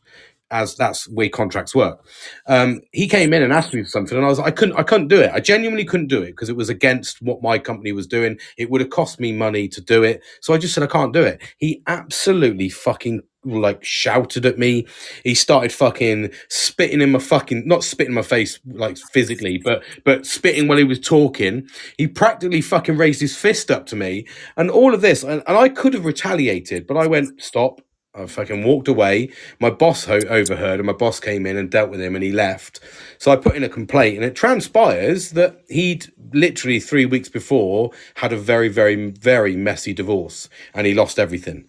as that's way contracts work. Um, he came in and asked me for something, and I was I couldn't I couldn't do it. I genuinely couldn't do it because it was against what my company was doing. It would have cost me money to do it, so I just said I can't do it. He absolutely fucking like shouted at me. He started fucking spitting in my fucking not spitting in my face like physically, but but spitting while he was talking. He practically fucking raised his fist up to me, and all of this, and, and I could have retaliated, but I went stop. I fucking walked away. My boss ho- overheard, and my boss came in and dealt with him, and he left. So I put in a complaint, and it transpires that he'd literally three weeks before had a very, very, very messy divorce, and he lost everything.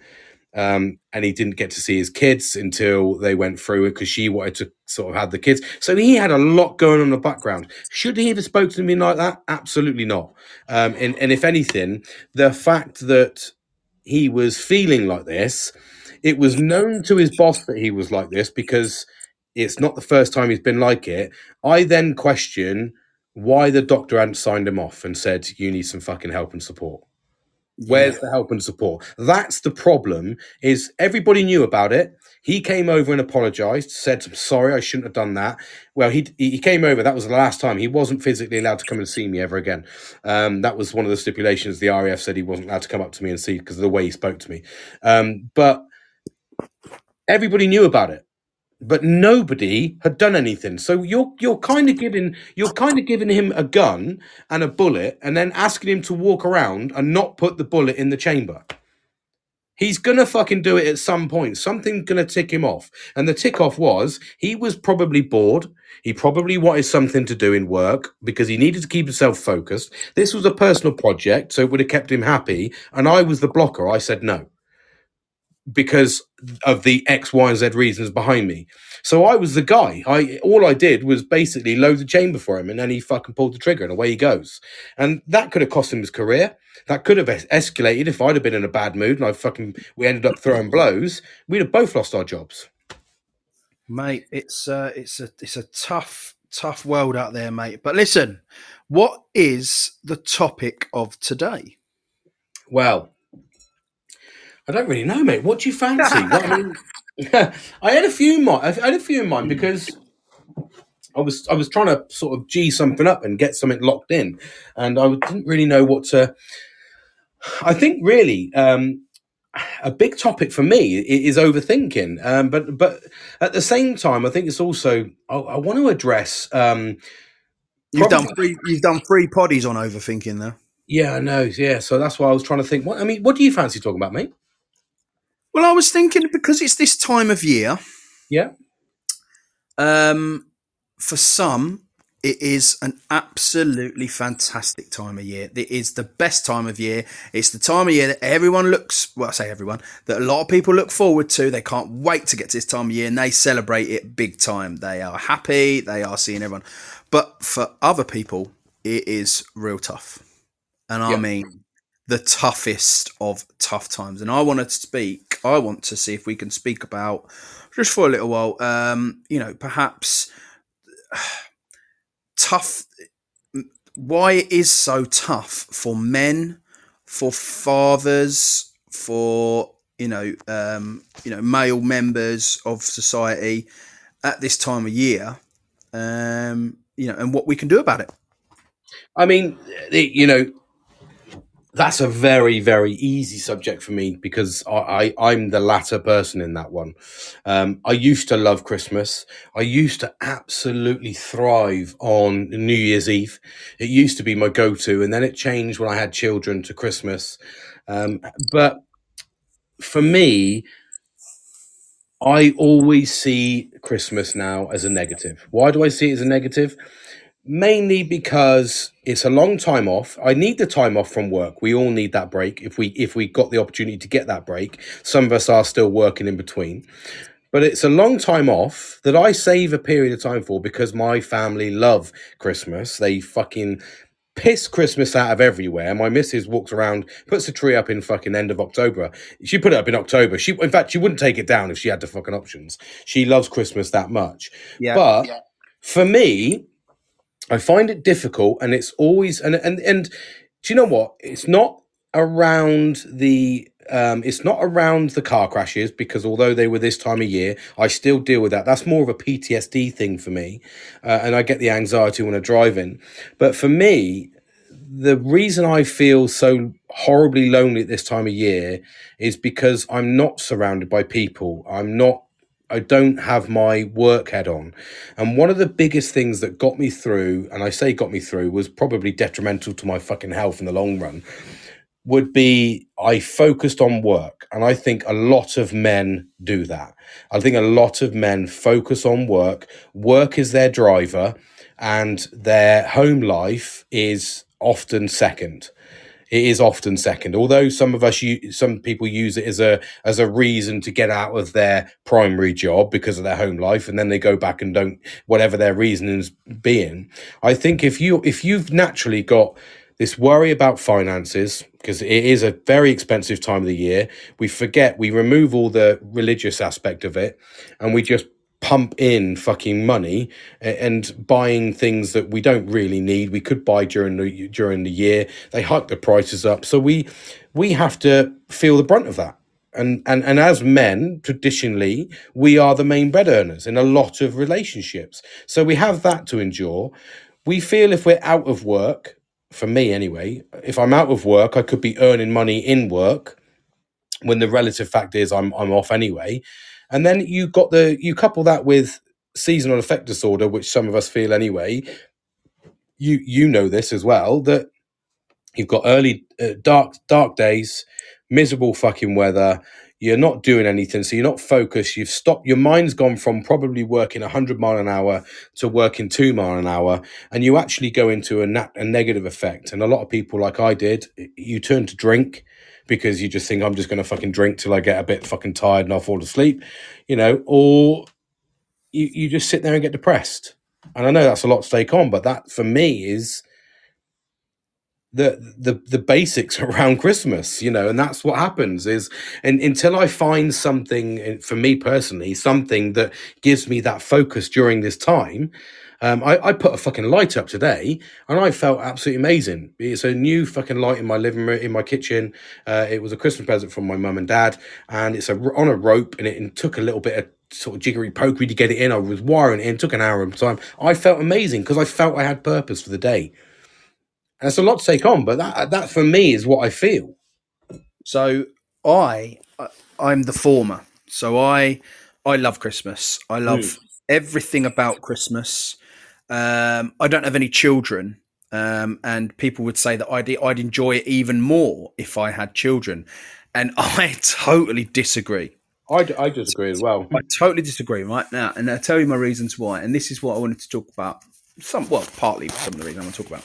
Um, and he didn't get to see his kids until they went through it because she wanted to sort of have the kids. So he had a lot going on in the background. Should he have spoken to me like that? Absolutely not. Um, and, and if anything, the fact that he was feeling like this, it was known to his boss that he was like this because it's not the first time he's been like it. I then question why the doctor hadn't signed him off and said, you need some fucking help and support. Where's the help and support? That's the problem. Is everybody knew about it? He came over and apologized, said, "I'm sorry, I shouldn't have done that." Well, he he came over. That was the last time. He wasn't physically allowed to come and see me ever again. Um, that was one of the stipulations. The RAF said he wasn't allowed to come up to me and see because of the way he spoke to me. Um, but everybody knew about it but nobody had done anything. So you're you're kind of giving you're kind of giving him a gun and a bullet, and then asking him to walk around and not put the bullet in the chamber. He's gonna fucking do it at some point. Something's gonna tick him off, and the tick off was he was probably bored. He probably wanted something to do in work because he needed to keep himself focused. This was a personal project, so it would have kept him happy. And I was the blocker. I said no because of the X, Y, and Z reasons behind me. So I was the guy. I all I did was basically load the chamber for him, and then he fucking pulled the trigger, and away he goes. And that could have cost him his career. That could have es- escalated if I'd have been in a bad mood and I fucking we ended up throwing blows. We'd have both lost our jobs. mate. It's uh, it's a it's a tough tough world out there, mate. But listen, what is the topic of today? Well, I don't really know, mate. What do you fancy? What, I mean, I had a few in mind. I had a few in mind because I was I was trying to sort of g something up and get something locked in, and I didn't really know what to. I think really um, a big topic for me is overthinking, um, but but at the same time, I think it's also I, I want to address. Um, You've Probably- done three. You've done three poddies on overthinking there. yeah, I know. Yeah, so that's why I was trying to think. What I mean, what do you fancy talking about, mate? Well, I was thinking because it's this time of year. Yeah. Um, for some, it is an absolutely fantastic time of year. It is the best time of year. It's the time of year that everyone looks, well, I say everyone, that a lot of people look forward to. They can't wait to get to this time of year and they celebrate it big time. They are happy, they are seeing everyone. But for other people, it is real tough. And I Yeah. mean, the toughest of tough times. And I want to speak, I want to see if we can speak about, just for a little while, um, you know, perhaps tough why it is so tough for men for fathers for you know um you know male members of society at this time of year um you know and what we can do about it I mean, you know, that's a very, very easy subject for me because I, I, I'm the latter person in that one. Um, I used to love Christmas. I used to absolutely thrive on New Year's Eve. It used to be my go to, and then it changed when I had children to Christmas. Um, but for me, I always see Christmas now as a negative. Why do I see it as a negative? Mainly because it's a long time off. I need the time off from work. We all need that break if we if we got the opportunity to get that break. Some of us are still working in between. But it's a long time off that i save a period of time for because my family love christmas. They fucking piss christmas out of everywhere. My missus walks around puts a tree up in fucking end of october. She put it up in october. She in fact she wouldn't take it down if she had the fucking options. She loves christmas that much. Yeah. But for me, I find it difficult, and it's always and and and do you know what? It's not around the um, it's not around the car crashes because although they were this time of year, I still deal with that. That's more of a PTSD thing for me, uh, and I get the anxiety when I drive in. But for me, the reason I feel so horribly lonely at this time of year is because I'm not surrounded by people. I'm not I don't have my work head on. And one of the biggest things that got me through, and I say got me through, was probably detrimental to my fucking health in the long run, would be I focused on work. And I think a lot of men do that. I think a lot of men focus on work. Work is their driver, and their home life is often second. It is often second. Although some of us, some people use it as a as a reason to get out of their primary job because of their home life, and then they go back and don't whatever their reasonings being. I think if you if you've naturally got this worry about finances because it is a very expensive time of the year. We forget we remove all the religious aspect of it, and we just pump in fucking money and buying things that we don't really need. We could buy during the during the year. They hike the prices up, so we we have to feel the brunt of that. And and and as men, traditionally, we are the main bread earners in a lot of relationships. So we have that to endure. We feel if we're out of work, for me anyway, if I'm out of work, I could be earning money in work when the relative fact is I'm I'm off anyway. And then you got the you couple that with seasonal affect disorder, which some of us feel anyway. You you know this as well that you've got early uh, dark dark days, miserable fucking weather. You're not doing anything, so you're not focused. You've stopped. Your mind's gone from probably working 100 mile an hour to working two mile an hour, and you actually go into a, a negative effect. And a lot of people, like I did, you turn to drink because you just think I'm just going to fucking drink till I get a bit fucking tired and I'll fall asleep, you know, or you, you just sit there and get depressed. And I know that's a lot to take on, but that for me is the the the basics around Christmas, you know, and that's what happens is and until I find something uh, for me personally, something that gives me that focus during this time. Um, I, I put a fucking light up today, and I felt absolutely amazing. It's a new fucking light in my living room, in my kitchen. Uh, it was a Christmas present from my mum and dad, and it's a on a rope, and it took a little bit of sort of jiggery pokery to get it in. I was wiring it in, took an hour of time. I felt amazing because I felt I had purpose for the day. And it's a lot to take on, but that that for me is what I feel. So I, I- I'm the former. So I, I love Christmas. I love everything about Christmas. Um, I don't have any children, um, and people would say that I'd I'd enjoy it even more if I had children, and I totally disagree. I disagree as well. I totally disagree right now, and I'll tell you my reasons why. And this is what I wanted to talk about. Some, well, partly some of the reasons I want to talk about.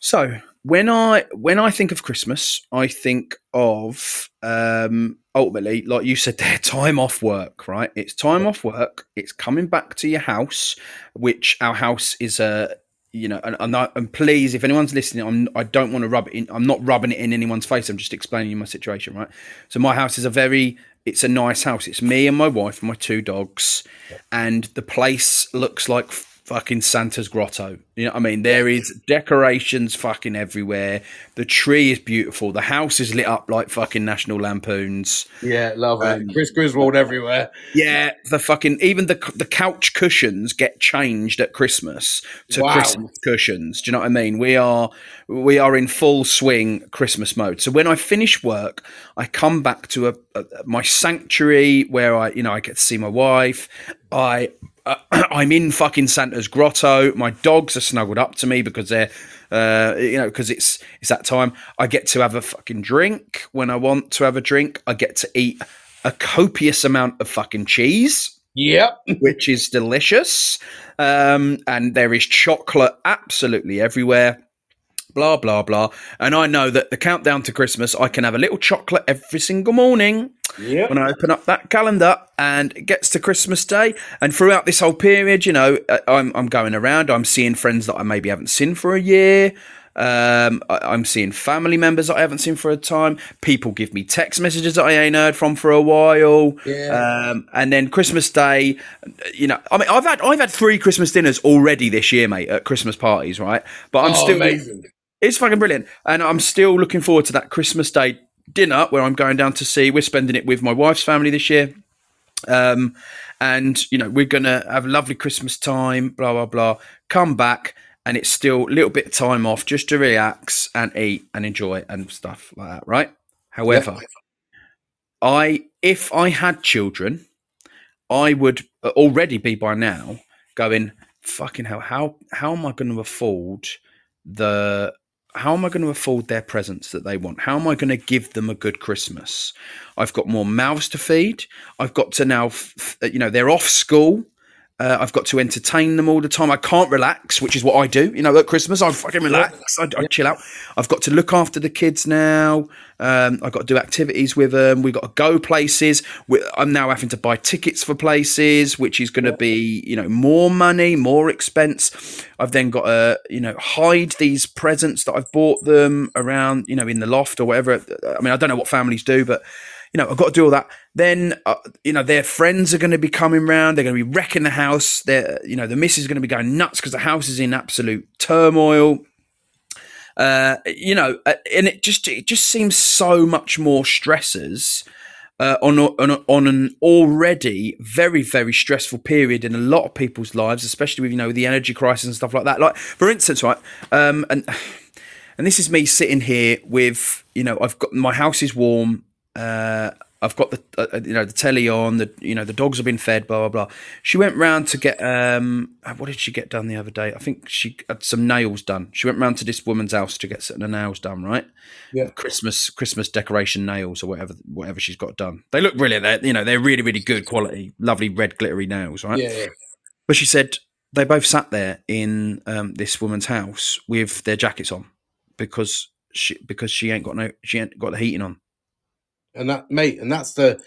So when I when I think of Christmas, I think of um, ultimately, like you said, there, time off work. Right? It's time off work. It's coming back to your house, which our house is a. You know, and, and, I, and please, if anyone's listening, I'm, I don't want to rub it in. I'm not rubbing it in anyone's face. I'm just explaining you my situation, right? So my house is a very, it's a nice house. It's me and my wife and my two dogs, and the place looks like fucking Santa's grotto. You know what I mean? There is decorations fucking everywhere. The tree is beautiful. The house is lit up like fucking National Lampoons. Yeah, love it. Um, Chris Griswold everywhere. Yeah, the fucking even the the couch cushions get changed at Christmas to Wow. Christmas cushions. Do you know what I mean? We are we are in full swing Christmas mode. So when I finish work, I come back to a, a my sanctuary where I you know I get to see my wife. I uh, I'm in fucking Santa's grotto. My dogs are snuggled up to me because they're uh, you know, because it's it's that time. I get to have a fucking drink when I want to have a drink. I get to eat a copious amount of fucking cheese, Yep. which is delicious. Um, and there is chocolate absolutely everywhere. Blah blah blah. And I know that the countdown to Christmas, I can have a little chocolate every single morning Yep. when I open up that calendar and it gets to Christmas Day. And throughout this whole period, you know, I- I'm, I'm going around, I'm seeing friends that I maybe haven't seen for a year. Um, I, I'm seeing family members that I haven't seen for a time. People give me text messages that I ain't heard from for a while. Yeah. Um, and then Christmas Day, you know, I mean, I've had I've had three Christmas dinners already this year, mate, at Christmas parties, right? But I'm Oh, still amazing. it's fucking brilliant. And I'm still looking forward to that Christmas Day dinner where I'm going down to see. We're spending it with my wife's family this year. Um, and, you know, we're going to have a lovely Christmas time, blah, blah, blah. Come back, and it's still a little bit of time off just to relax and eat and enjoy and stuff like that, right? However, I, if I had children, I would already be by now going, fucking hell, how, how am I going to afford the how am I going to afford their presents that they want? How am I going to give them a good Christmas? I've got more mouths to feed. I've got to now, f- you know, they're off school. Uh, I've got to entertain them all the time. I can't relax, which is what I do. You know, at Christmas, I fucking relax. I, I chill out. I've got to look after the kids now. Um, I've got to do activities with them. We've got to go places. we I'm now having to buy tickets for places, which is going to be, you know, more money, more expense. I've then got to, you know, hide these presents that I've bought them around, you know, in the loft or whatever. I mean, I don't know what families do, but you know, I've got to do all that. Then, uh, you know, their friends are going to be coming round. They're going to be wrecking the house. They're, you know, the missus is going to be going nuts because the house is in absolute turmoil. Uh, you know, uh, and it just it just seems so much more stressors uh, on on on an already very very stressful period in a lot of people's lives, especially with you know the energy crisis and stuff like that. Like for instance, right, um, and and this is me sitting here with you know I've got my house is warm. Uh, I've got the uh, uh, you know the telly on. The you know the dogs have been fed. Blah blah blah. She went round to get um what did she get done the other day? I think she had some nails done. She went round to this woman's house to get certain nails done. Right? Yeah. Christmas Christmas decoration nails or whatever whatever she's got done. They look brilliant. They're you know they're really really good quality, lovely red glittery nails. Right? Yeah, yeah. But she said they both sat there in um, this woman's house with their jackets on because she because she ain't got no she ain't got the heating on. And that mate and that's the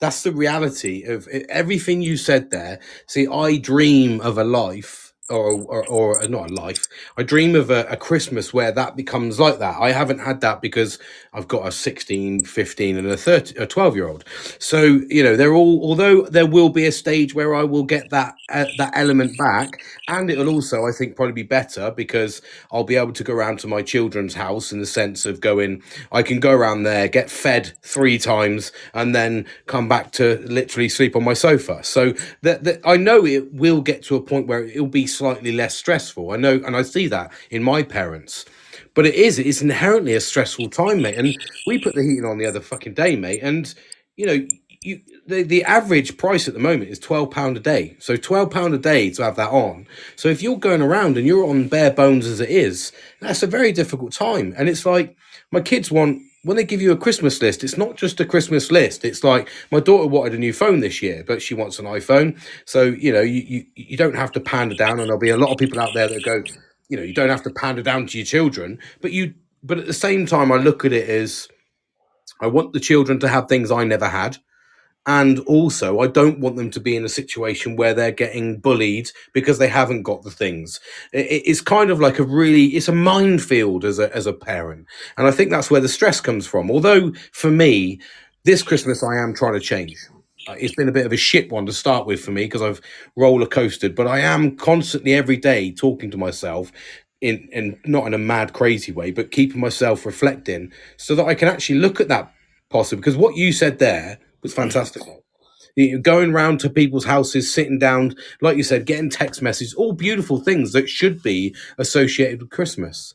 that's the reality of everything you said there. See i dream of a life or, or or not a life. I dream of a, a christmas where that becomes like that. I haven't had that because i've got a 16 15 and a 30 a 12 year old so you know they're all although there will be a stage where i will get that uh, that element back and it'll also i think probably be better because i'll be able to go around to my children's house in the sense of going i can go around there get fed three times and then come back to literally sleep on my sofa. So that, that i know it will get to a point where it'll be slightly less stressful. I know and i see that in my parents. But it is it's inherently a stressful time mate. And we put the heating on the other fucking day mate. And you know you the, the average price at the moment is 12 pound a day. So 12 pound a day to have that on. So if you're going around and you're on bare bones as it is that's a very difficult time. And it's like my kids want when they give you a christmas list it's not just a christmas list. It's like my daughter wanted a new phone this year but she wants an iphone. So you know you, you, you don't have to pander down and there'll be a lot of people out there that go you know you don't have to pander down to your children but you but at the same time i look at it as i want the children to have things i never had and also i don't want them to be in a situation where they're getting bullied because they haven't got the things. It's kind of like a really it's a minefield as a as a parent. And i think that's where the stress comes from. Although for me this christmas i am trying to change. Uh, it's been a bit of a shit one to start with for me because i've roller coasted but i am constantly every day talking to myself in in not in a mad crazy way but keeping myself reflecting so that i can actually look at that possibly because what you said there was fantastic. You- going round to people's houses sitting down like you said getting text messages all beautiful things that should be associated with christmas.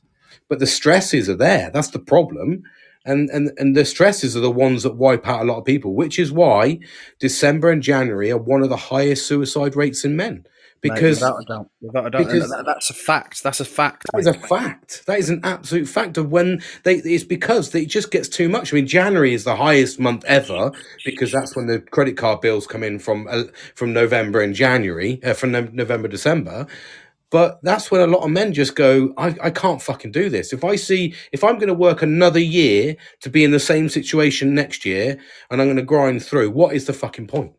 But the stresses are there. That's the problem. And and and the stresses are the ones that wipe out a lot of people which is why december and january are one of the highest suicide rates in men because Mate, without a doubt, without a doubt, because- that- that's a fact. That's a fact. that is a fact. That is an absolute fact of when they. It's because it just gets too much. I mean, January is the highest month ever because that's when the credit card bills come in from uh, from November and January, uh, from no- November December. But that's when a lot of men just go, I, I can't fucking do this. If I see, if I'm going to work another year to be in the same situation next year and I'm going to grind through, what is the fucking point?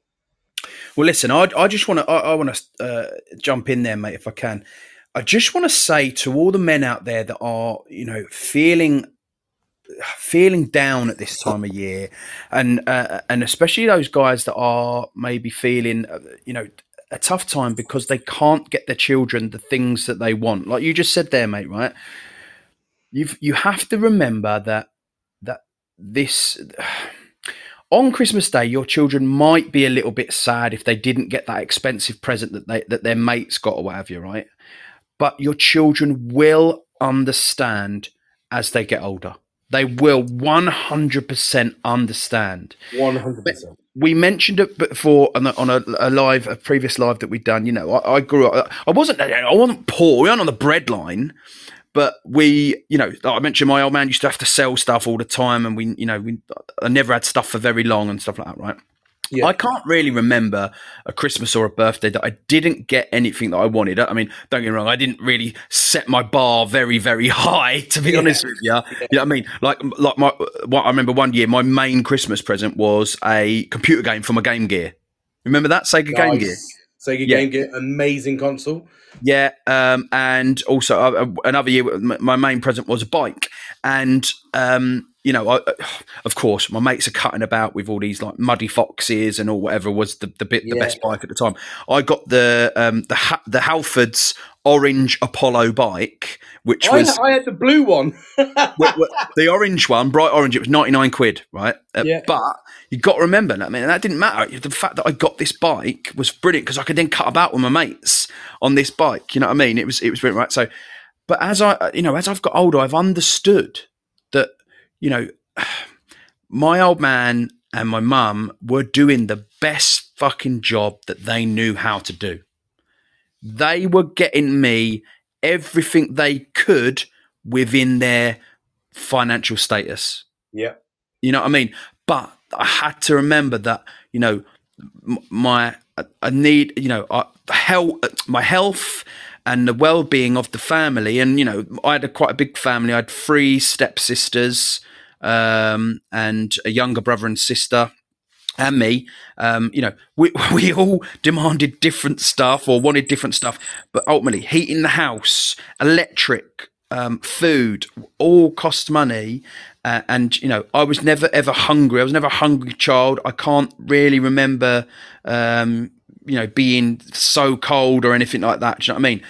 Well, listen, I, I just want to I, I want to uh, jump in there, mate, if I can. I just want to say to all the men out there that are, you know, feeling feeling down at this time of year, and uh, and especially those guys that are maybe feeling, uh, you know, a tough time because they can't get their children the things that they want. Like you just said there, mate, right? You've you have to remember that that this on Christmas Day, your children might be a little bit sad if they didn't get that expensive present that they that their mates got or what have you, right? But your children will understand as they get older. They will one hundred percent understand. One hundred percent. We mentioned it before on, a, on a, a live, a previous live that we'd done. You know, I, I grew up. I wasn't. I wasn't poor. We weren't on the bread line, but we, you know, like I mentioned, my old man used to have to sell stuff all the time, and we, you know, we I never had stuff for very long and stuff like that, right? Yeah. I can't really remember a Christmas or a birthday that I didn't get anything that I wanted. I mean, don't get me wrong, I didn't really set my bar very, very high, to be honest with you. You know what I mean? Like, like my, uh, what I remember one year, my main Christmas present was a computer game from a Game Gear. Remember that Sega Game Gear? Sega Yeah. Game Gear, amazing console. Yeah, um, and also uh, uh, another year, my main present was a bike, and um, you know, I, of course, my mates are cutting about with all these like muddy foxes and all whatever was the the bit the Yeah. best bike at the time. I got the um, the ha- the Halfords orange Apollo bike, which I, was I had the blue one. the orange one, bright orange. It was ninety nine quid, right? Uh, Yeah. But you got to remember that. I mean, that didn't matter. The fact that I got this bike was brilliant because I could then cut about with my mates on this bike. You know what I mean? It was it was brilliant, right? So, but as I you know as I've got older, I've understood that you know my old man and my mum were doing the best fucking job that they knew how to do. They were getting me everything they could within their financial status. yeah. You know what I mean? But I had to remember that, you know, my I need, you know, I, health, my health and the well-being of the family. And you know, I had a quite a big family. I had three stepsisters um, and a younger brother and sister. And me, um, you know, we we all demanded different stuff or wanted different stuff, but ultimately, heating the house, electric, um, food, all cost money. Uh, and you know, I was never ever hungry. I was never a hungry child. I can't really remember, um, you know, being so cold or anything like that. Do you know what I mean?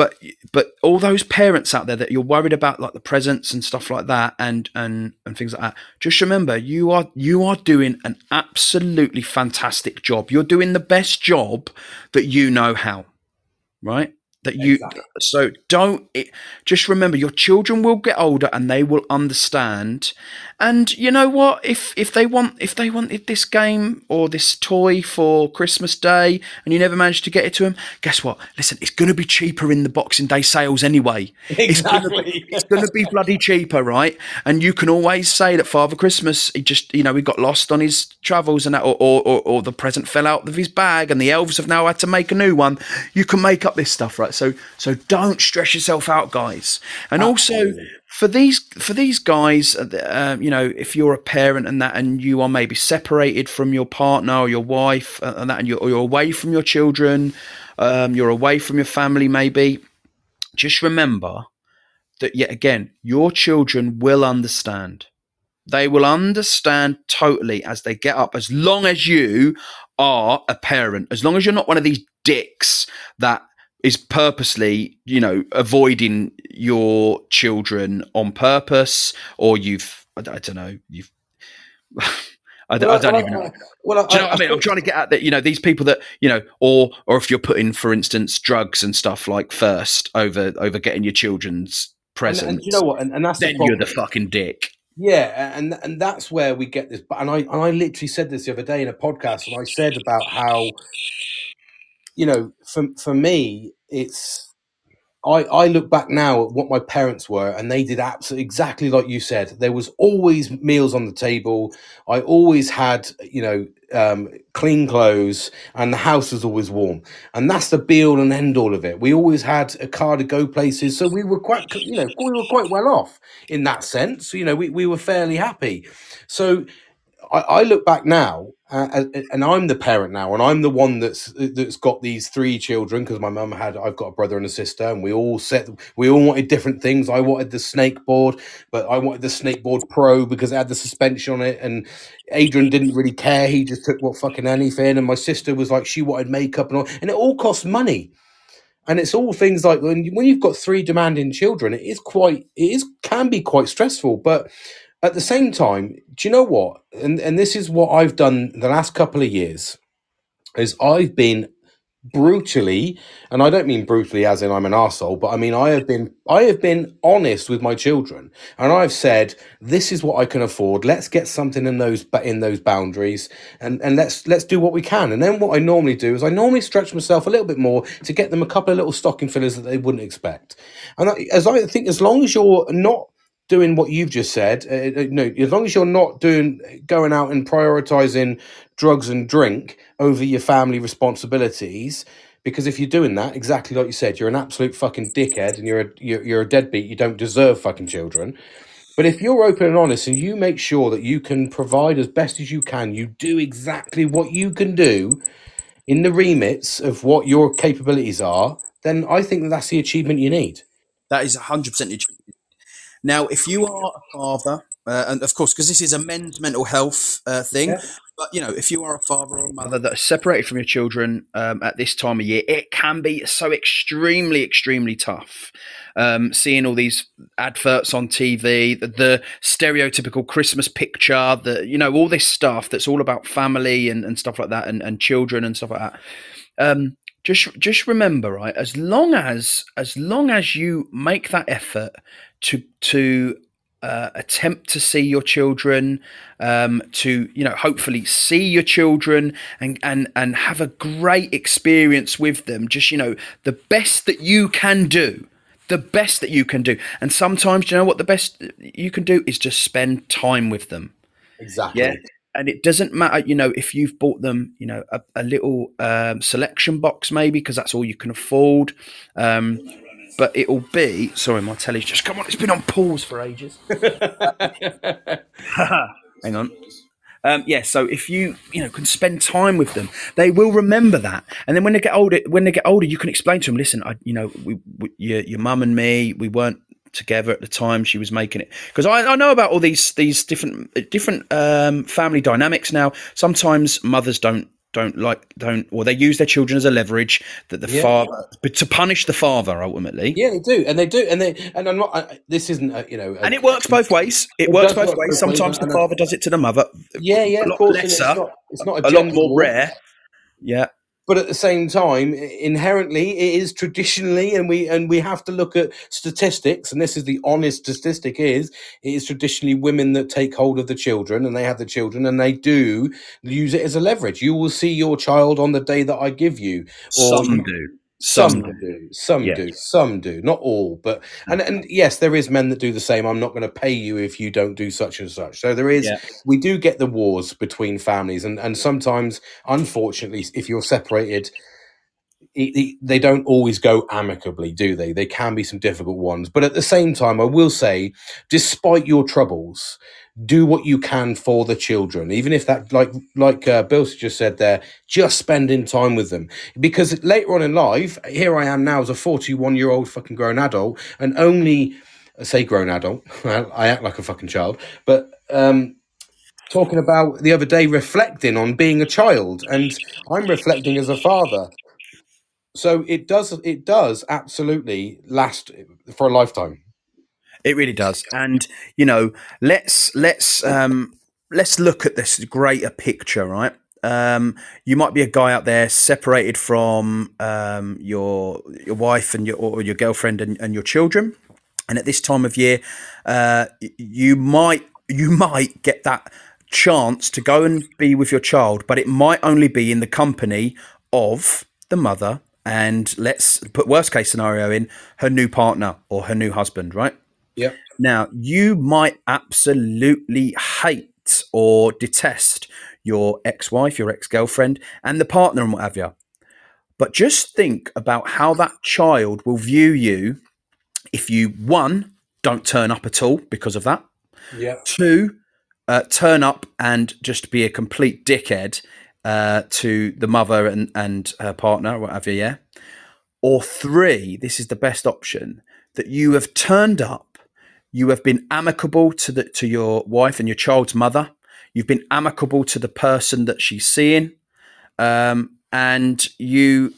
But but all those parents out there that you're worried about, like the presents and stuff like that, and and and things like that. Just remember, you are you are doing an absolutely fantastic job. You're doing the best job that you know how, right? That you Exactly. so don't it, just remember your children will get older and they will understand. And you know what? If if they want if they wanted this game or this toy for Christmas Day and you never managed to get it to them, guess what? Listen, it's going to be cheaper in the Boxing Day sales anyway. Exactly. it's going to be bloody cheaper, right? And you can always say that Father Christmas, he just, you know, he got lost on his travels and that, or, or, or, or the present fell out of his bag and the elves have now had to make a new one. You can make up this stuff, right? So, so don't stress yourself out, guys. And also for these, for these guys, uh, uh, you know, if you're a parent and that, and you are maybe separated from your partner or your wife uh, and that, and you're, you're away from your children, um, you're away from your family, maybe, just remember that yet again, your children will understand. They will understand totally as they get up, as long as you are a parent, as long as you're not one of these dicks that is purposely, you know, avoiding your children on purpose, or you've, I, don't- I don't know, you've, I, don't- I don't even know. Well, Do you know what I mean? I'm trying to get at that. You know, these people that you know, or or if you're putting, for instance, drugs and stuff like first over over getting your children's and, presents. and you know what? And, and that's then the you're the fucking dick. Yeah, and and that's where we get this. And I and I literally said this the other day in a podcast, and I said about how, you know, for for me, it's. I, I look back now at what my parents were, and they did absolutely exactly like you said. There was always meals on the table. I always had, you know, um, clean clothes, and the house was always warm. And that's the be all and end all of it. We always had a car to go places, so we were quite, you know, we were quite well off in that sense. You know, we, we were fairly happy. So I, I look back now, uh, and I'm the parent now, and I'm the one that's that's got these three children because my mum had. I've got a brother and a sister, and we all set. We all wanted different things. I wanted the snake board, but I wanted the snake board pro because it had the suspension on it, and Adrian didn't really care. He just took what fucking anything, and my sister was like she wanted makeup and all, and it all costs money. And it's all things like when when you've got three demanding children, it is quite it is can be quite stressful, but at the same time, do you know what? And and this is what I've done the last couple of years, is I've been brutally, and I don't mean brutally as in I'm an arsehole, but I mean I have been I have been honest with my children, and I've said this is what I can afford. Let's get something in those in those boundaries, and and let's let's do what we can. And then what I normally do is I normally stretch myself a little bit more to get them a couple of little stocking fillers that they wouldn't expect. And I, as I think, as long as you're not doing what you've just said, uh, uh, no, as long as you're not doing going out and prioritizing drugs and drink over your family responsibilities, because if you're doing that, exactly like you said, you're an absolute fucking dickhead and you're a, you're, you're a deadbeat. You don't deserve fucking children. But if you're open and honest and you make sure that you can provide as best as you can, you do exactly what you can do in the remits of what your capabilities are, then I think that that's the achievement you need. That is 100% achieved. Now, if you are a father, uh, and of course, because this is a men's mental health uh, thing, Yeah. but you know, if you are a father or a mother that are separated from your children um, at this time of year, it can be so extremely, extremely tough. Um, seeing all these adverts on TV, the, the stereotypical Christmas picture, the you know all this stuff that's all about family and, and stuff like that, and, and children and stuff like that. Um, just just remember, right? As long as as long as you make that effort to to uh, attempt to see your children, um, to you know, hopefully see your children and and and have a great experience with them. Just you know, the best that you can do, the best that you can do. And sometimes, you know what, the best you can do is just spend time with them. Exactly. Yeah. And it doesn't matter, you know, if you've bought them, you know, a, a little um, selection box maybe because that's all you can afford. Um, but it'll be sorry, my telly's just come on. It's been on pause for ages. Hang on. Um, yeah, so if you you know can spend time with them, they will remember that. And then when they get older, when they get older, you can explain to them, listen, I you know, we, we your your mum and me, we weren't together at the time she was making it because I, I know about all these these different different um, family dynamics now. Sometimes mothers don't don't like don't or they use their children as a leverage that the Yeah. father but to punish the father ultimately. Yeah, they do, and they do, and they, and I'm not. I, this isn't, a, you know, a- And it works both ways. It, It works both work ways. Sometimes the uh, father does it to the mother. Yeah, yeah, a of lot course. lesser, it's not, it's not a, a lot more rare. Yeah. But at the same time, inherently, it is traditionally, and we and we have to look at statistics, and this is the honest statistic: is it is traditionally women that take hold of the children, and they have the children, and they do use it as a leverage. You will see your child on the day that I give you, or Some do. Some, Some do, some Yes. do, some do, not all, but mm. and and yes, there is men that do the same. I'm not going to pay you if you don't do such and such. So there is, Yeah. we do get the wars between families, and and sometimes, unfortunately, if you're separated, they don't always go amicably, do they? They can be some difficult ones, but at the same time, I will say, despite your troubles, do what you can for the children, even if that, like like uh, Bill just said there, just spending time with them. Because later on in life, here I am now as a 41 year old fucking grown adult, and only say grown adult, I act like a fucking child, but um, talking about the other day reflecting on being a child, and I'm reflecting as a father. So it does it does absolutely last for a lifetime. It really does. And you know, let's let's um let's look at this greater picture, right? Um, you might be a guy out there separated from um, your your wife and your or your girlfriend and, and your children, and at this time of year, uh, you might you might get that chance to go and be with your child, but it might only be in the company of the mother and let's put worst case scenario in her new partner or her new husband, right? Yep. Now, you might absolutely hate or detest your ex wife, your ex girlfriend, and the partner and what have you. But just think about how that child will view you if you, one, don't turn up at all because of that, Yeah. two, uh, turn up and just be a complete dickhead uh, to the mother and, and her partner, whatever, yeah? Or three, this is the best option, that you have turned up, you have been amicable to the to your wife and your child's mother, you've been amicable to the person that she's seeing, um, and you.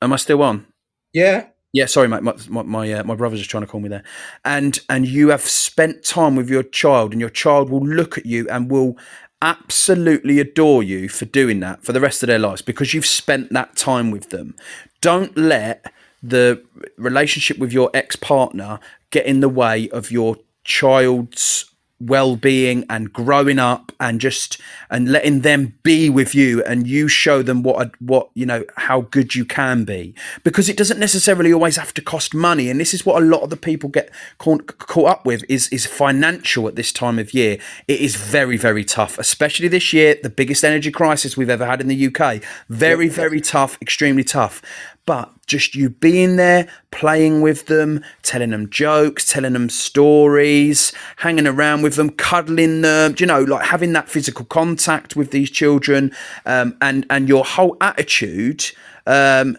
Am I still on? Yeah. Yeah, sorry, mate. My my my, uh, my brother's just trying to call me there, and and you have spent time with your child, and your child will look at you and will absolutely adore you for doing that for the rest of their lives because you've spent that time with them. Don't let the relationship with your ex partner get in the way of your child's well-being and growing up and just and letting them be with you and you show them what a, what you know how good you can be. Because it doesn't necessarily always have to cost money. And this is what a lot of the people get caught, caught up with is is financial at this time of year. It is very very tough especially this year the biggest energy crisis we've ever had in the UK very very tough extremely tough. But just you being there, playing with them, telling them jokes, telling them stories, hanging around with them, cuddling them, you know, like having that physical contact with these children, um, and and your whole attitude. Um,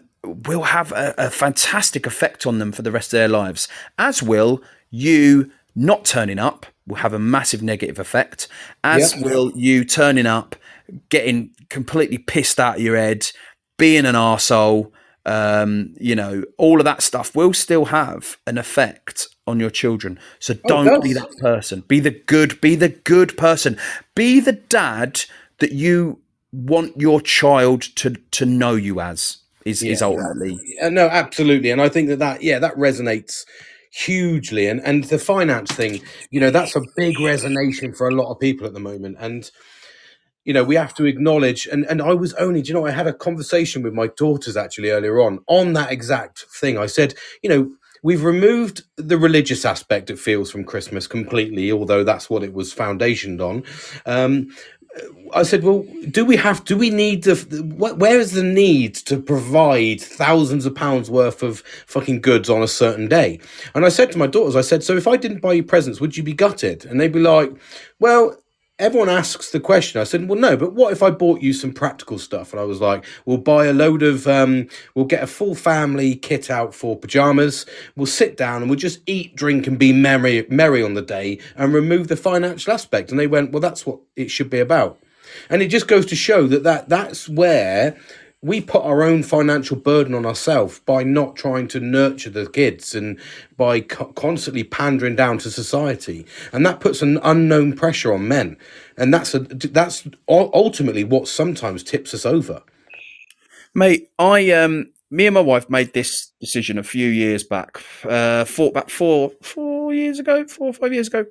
will have a, a fantastic effect on them for the rest of their lives, as will you not turning up will have a massive negative effect, as Yep. will you turning up, getting completely pissed out of your head, being an arsehole, um, you know, all of that stuff will still have an effect on your children. So don't does. be that person. Be the good, be the good person. Be the dad that you want your child to to know you as is, is ultimately Uh, no, absolutely, and I think that that yeah that resonates hugely, and and the finance thing, you know, that's a big resonation for a lot of people at the moment, and you know we have to acknowledge and and I was only you know I had a conversation with my daughters actually earlier on on that exact thing. I said, you know. We've removed the religious aspect, it feels, from Christmas completely, although that's what it was foundationed on. Um, I said, well, do we have? Do we need the? wh- Where is the need to provide thousands of pounds worth of fucking goods on a certain day? And I said to my daughters, I said, so if I didn't buy you presents, would you be gutted? And they'd be like, well. Everyone asks the question. I said, "Well, no, but what if I bought you some practical stuff?" And I was like, "We'll buy a load of, um, we'll get a full family kit out for pajamas. We'll sit down and we'll just eat, drink, and be merry, merry on the day, and remove the financial aspect." And they went, "Well, that's what it should be about." And it just goes to show that, that that's where we put our own financial burden on ourselves by not trying to nurture the kids and by co- constantly pandering down to society. And that puts an unknown pressure on men. And that's a, that's ultimately what sometimes tips us over. Mate, I um me and my wife made this decision a few years back, uh four about four four years ago, four or five years ago.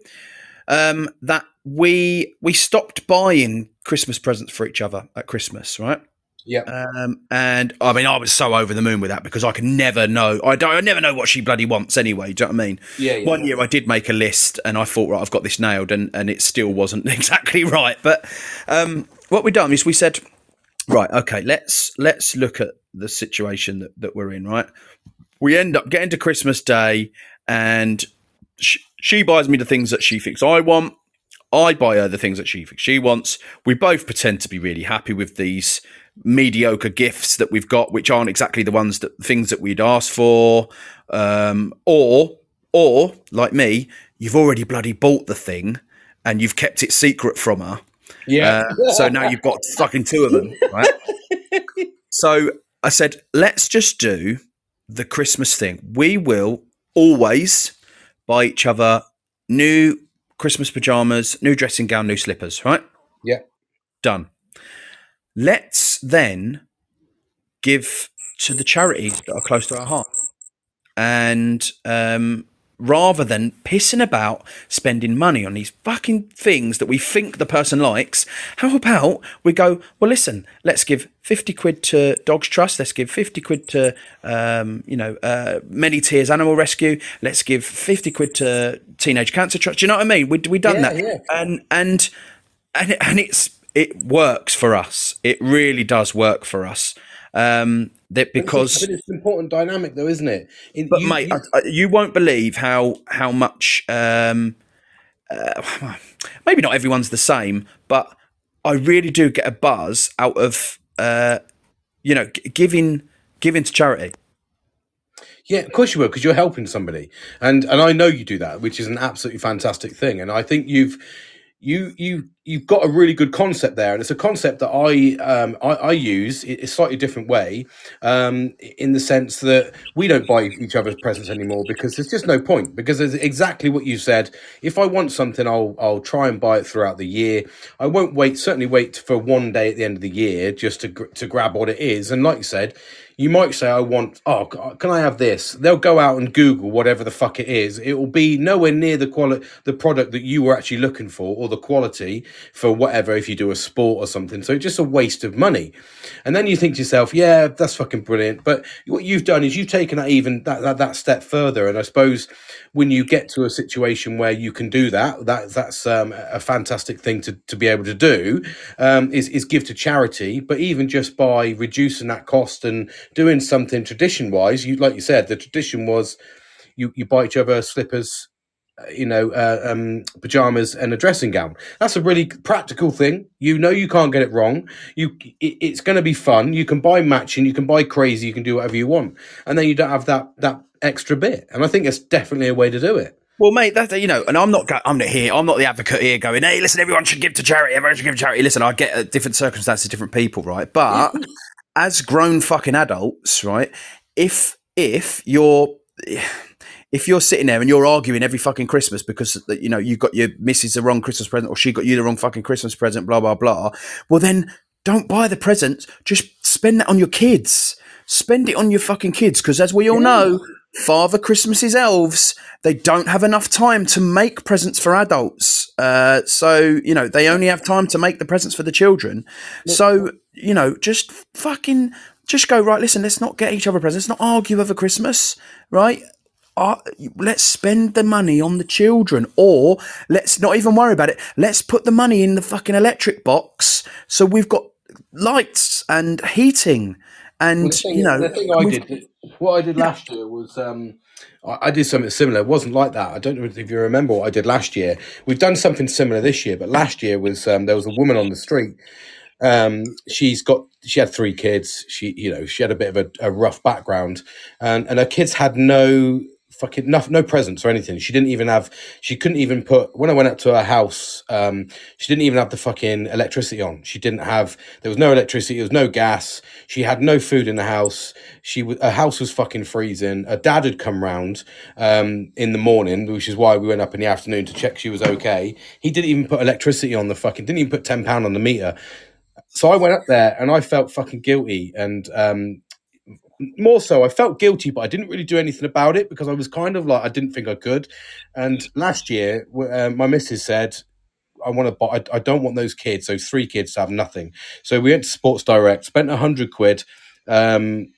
Um that we we stopped buying Christmas presents for each other at Christmas, right? Yeah. Um, and I mean, I was so over the moon with that because I can never know. I don't. I never know what she bloody wants anyway. Do you know what I mean? Yeah, yeah, One year I did make a list, and I thought, right, I've got this nailed, and and it still wasn't exactly right. But um, what we done is we said, right, okay, let's let's look at the situation that that we're in. Right, we end up getting to Christmas Day, and she, she buys me the things that she thinks I want. I buy her the things that she thinks she wants. We both pretend to be really happy with these mediocre gifts that we've got, which aren't exactly the ones that things that we'd asked for. Um, or, or like me, you've already bloody bought the thing and you've kept it secret from her. Yeah. Uh, so now you've got fucking two of them, right? so I said, let's just do the Christmas thing. We will always buy each other new Christmas pajamas, new dressing gown, new slippers, right? yeah. Done. Let's then give to the charities that are close to our heart. And um, rather than pissing about spending money on these fucking things that we think the person likes, how about we go, well, listen, let's give 50 quid to Dogs Trust, let's give 50 quid to, um, you know, uh, Many Tears Animal Rescue, let's give 50 quid to Teenage Cancer Trust. Do you know what I mean? We, we done Yeah, that. yeah. And, and, and, and it's, it works for us. It really does work for us. Um, that because it's an important dynamic, though, isn't it? In- but you- mate, you- I, I, you won't believe how how much. Um, uh, maybe not everyone's the same, but I really do get a buzz out of uh, you know g- giving giving to charity. Yeah, of course you will, because you're helping somebody, and and I know you do that, which is an absolutely fantastic thing. And I think you've you you you've got a really good concept there, and it's a concept that I um, I, I use in a slightly different way, um, in the sense that we don't buy each other's presents anymore because there's just no point. Because it's exactly what you said. If I want something, I'll I'll try and buy it throughout the year. I won't wait. Certainly wait for one day at the end of the year just to to grab what it is. And like you said, you might say, I want, oh, can I have this? They'll go out and Google whatever the fuck it is. It will be nowhere near the quality, the product that you were actually looking for or the quality for whatever if you do a sport or something. So it's just a waste of money. And then you think to yourself, yeah, that's fucking brilliant. But what you've done is you've taken that even that, that, that step further. And I suppose when you get to a situation where you can do that, that that's um, a fantastic thing to, to be able to do um, is, is give to charity. But even just by reducing that cost and doing something tradition wise, you like you said, the tradition was you, you buy each other slippers, you know, uh, um, pajamas and a dressing gown. That's a really practical thing. You know, you can't get it wrong. You, it, it's going to be fun. You can buy matching, you can buy crazy, you can do whatever you want, and then you don't have that that extra bit. And I think it's definitely a way to do it. Well, mate, that you know, and I'm not, I'm not here. I'm not the advocate here going, "Hey, listen, everyone should give to charity. Everyone should give to charity." Listen, I get uh, different circumstances, different people, right? But as grown fucking adults, right? If if you're if you're sitting there and you're arguing every fucking Christmas because you know you got your missus the wrong Christmas present or she got you the wrong fucking Christmas present, blah blah blah. Well, then don't buy the presents. Just spend that on your kids. Spend it on your fucking kids because, as we all know, Father Christmas's elves they don't have enough time to make presents for adults. Uh, so you know they only have time to make the presents for the children. So you know, just fucking just go right. Listen, let's not get each other presents. Let's not argue over Christmas, right? Uh, let's spend the money on the children, or let's not even worry about it. Let's put the money in the fucking electric box so we've got lights and heating. And Well, thing, you know, the thing I did, what I did last year was um, I, I did something similar. It wasn't like that. I don't know if you remember what I did last year. We've done something similar this year, but last year was um, there was a woman on the street. Um, she's got she had three kids. She you know she had a bit of a, a rough background, and and her kids had no fucking no, no presents or anything. She didn't even have. She couldn't even put. When I went up to her house, um, she didn't even have the fucking electricity on. She didn't have. There was no electricity. There was no gas. She had no food in the house. She her house was fucking freezing. Her dad had come round um, in the morning, which is why we went up in the afternoon to check she was okay. He didn't even put electricity on the fucking. Didn't even put ten pound on the meter. So I went up there and I felt fucking guilty and um, more so, I felt guilty, but I didn't really do anything about it because I was kind of like I didn't think I could. And last year, uh, my missus said, "I want to buy. I, I don't want those kids, those three kids, to have nothing." So we went to Sports Direct, spent a hundred quid. Um,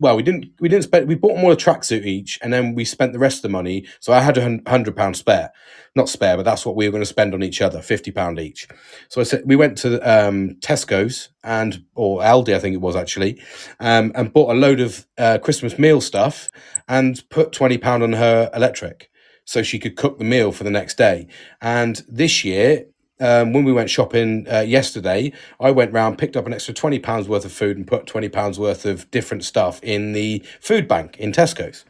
well, we didn't. We didn't spend. We bought them all a tracksuit each, and then we spent the rest of the money. So I had a hundred pound spare, not spare, but that's what we were going to spend on each other, fifty pound each. So I said we went to um, Tesco's and or Aldi, I think it was actually, um, and bought a load of uh, Christmas meal stuff and put twenty pound on her electric, so she could cook the meal for the next day. And this year, um, when we went shopping uh, yesterday, I went round, picked up an extra twenty pounds worth of food, and put twenty pounds worth of different stuff in the food bank in Tesco's.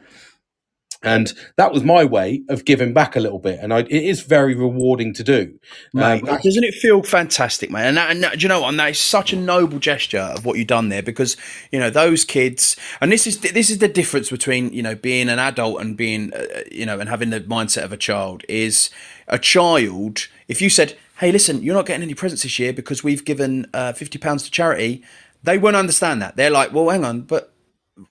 And that was my way of giving back a little bit, and I, it is very rewarding to do. Mate, Um, doesn't it feel fantastic, man? And, that, and that, do you know what? And that is such a noble gesture of what you've done there, because you know those kids. And this is this is the difference between you know being an adult and being uh, you know and having the mindset of a child. Is a child if you said, "Hey, listen, you're not getting any presents this year because we've given uh, fifty pounds to charity," they won't understand that. They're like, "Well, hang on, but."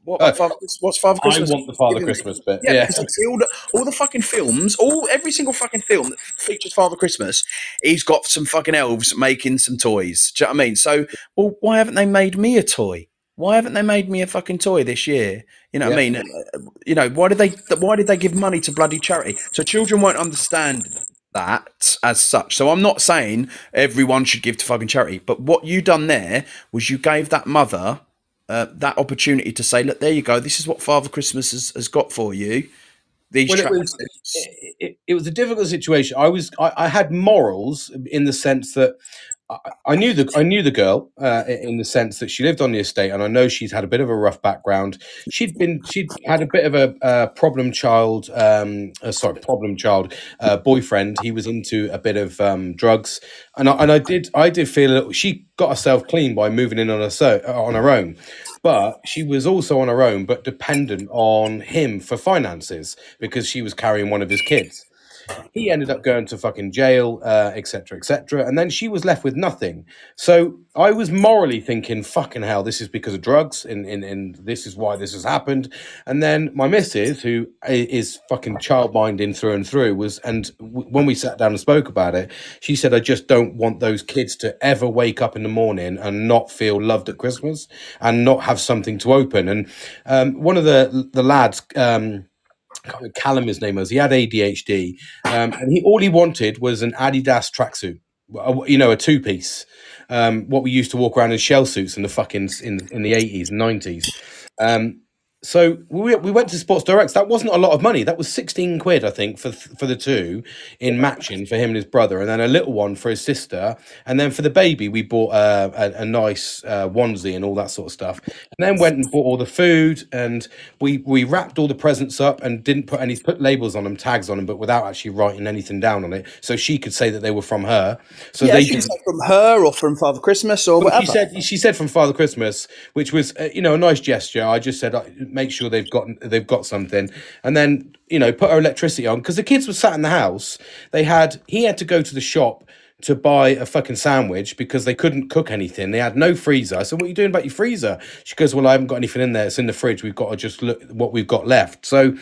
What, Uh, Father, what's Father Christmas? I want the Father? Christmas bit. Yeah, Yeah. all the all the fucking films, all every single fucking film that features Father Christmas, he's got some fucking elves making some toys. Do you know what I mean? So, well, why haven't they made me a toy? Why haven't they made me a fucking toy this year? You know what I mean? Uh, You know, why did they why did they give money to bloody charity? So children won't understand that as such. So I'm not saying everyone should give to fucking charity, but what you done there was you gave that mother uh, that opportunity to say, look, there you go. This is what Father Christmas has, has got for you. These Well, it was- it, it was a difficult situation. I was I, I had morals in the sense that I knew the I knew the girl uh, in the sense that she lived on the estate, and I know she's had a bit of a rough background. She'd been she'd had a bit of a uh, problem child, um, uh, sorry, problem child uh, boyfriend. He was into a bit of um, drugs, and I, and I did I did feel that she got herself clean by moving in on her so on her own, but she was also on her own, but dependent on him for finances because she was carrying one of his kids he ended up going to fucking jail, uh, etc., etc. And then she was left with nothing. So I was morally thinking, fucking hell, this is because of drugs, and, and, and this is why this has happened. And then my missus, who is fucking childminding through and through, was, and w- when we sat down and spoke about it, she said, I just don't want those kids to ever wake up in the morning and not feel loved at Christmas and not have something to open. And um, one of the the lads, um, Callum, his name was. He had ADHD, um, and he all he wanted was an Adidas tracksuit. You know, a two piece. Um, what we used to walk around in shell suits in the fucking in in the eighties and nineties. Um, so we, we went to Sports Directs. That wasn't a lot of money. That was sixteen quid, I think, for for the two in matching for him and his brother, and then a little one for his sister, and then for the baby we bought uh, a, a nice uh, onesie and all that sort of stuff. And then went and bought all the food, and we we wrapped all the presents up and didn't put any put labels on them, tags on them, but without actually writing anything down on it, so she could say that they were from her. So Yeah, they she said from her or from Father Christmas or whatever. she said she said from Father Christmas, which was uh, you know a nice gesture. I just said make sure they've got they've got something, and then you know put our electricity on because the kids were sat in the house. They had he had to go to the shop to buy a fucking sandwich because they couldn't cook anything. They had no freezer. I said, "What are you doing about your freezer?" She goes, "Well, I haven't got anything in there. It's in the fridge. We've got to just look what we've got left." So.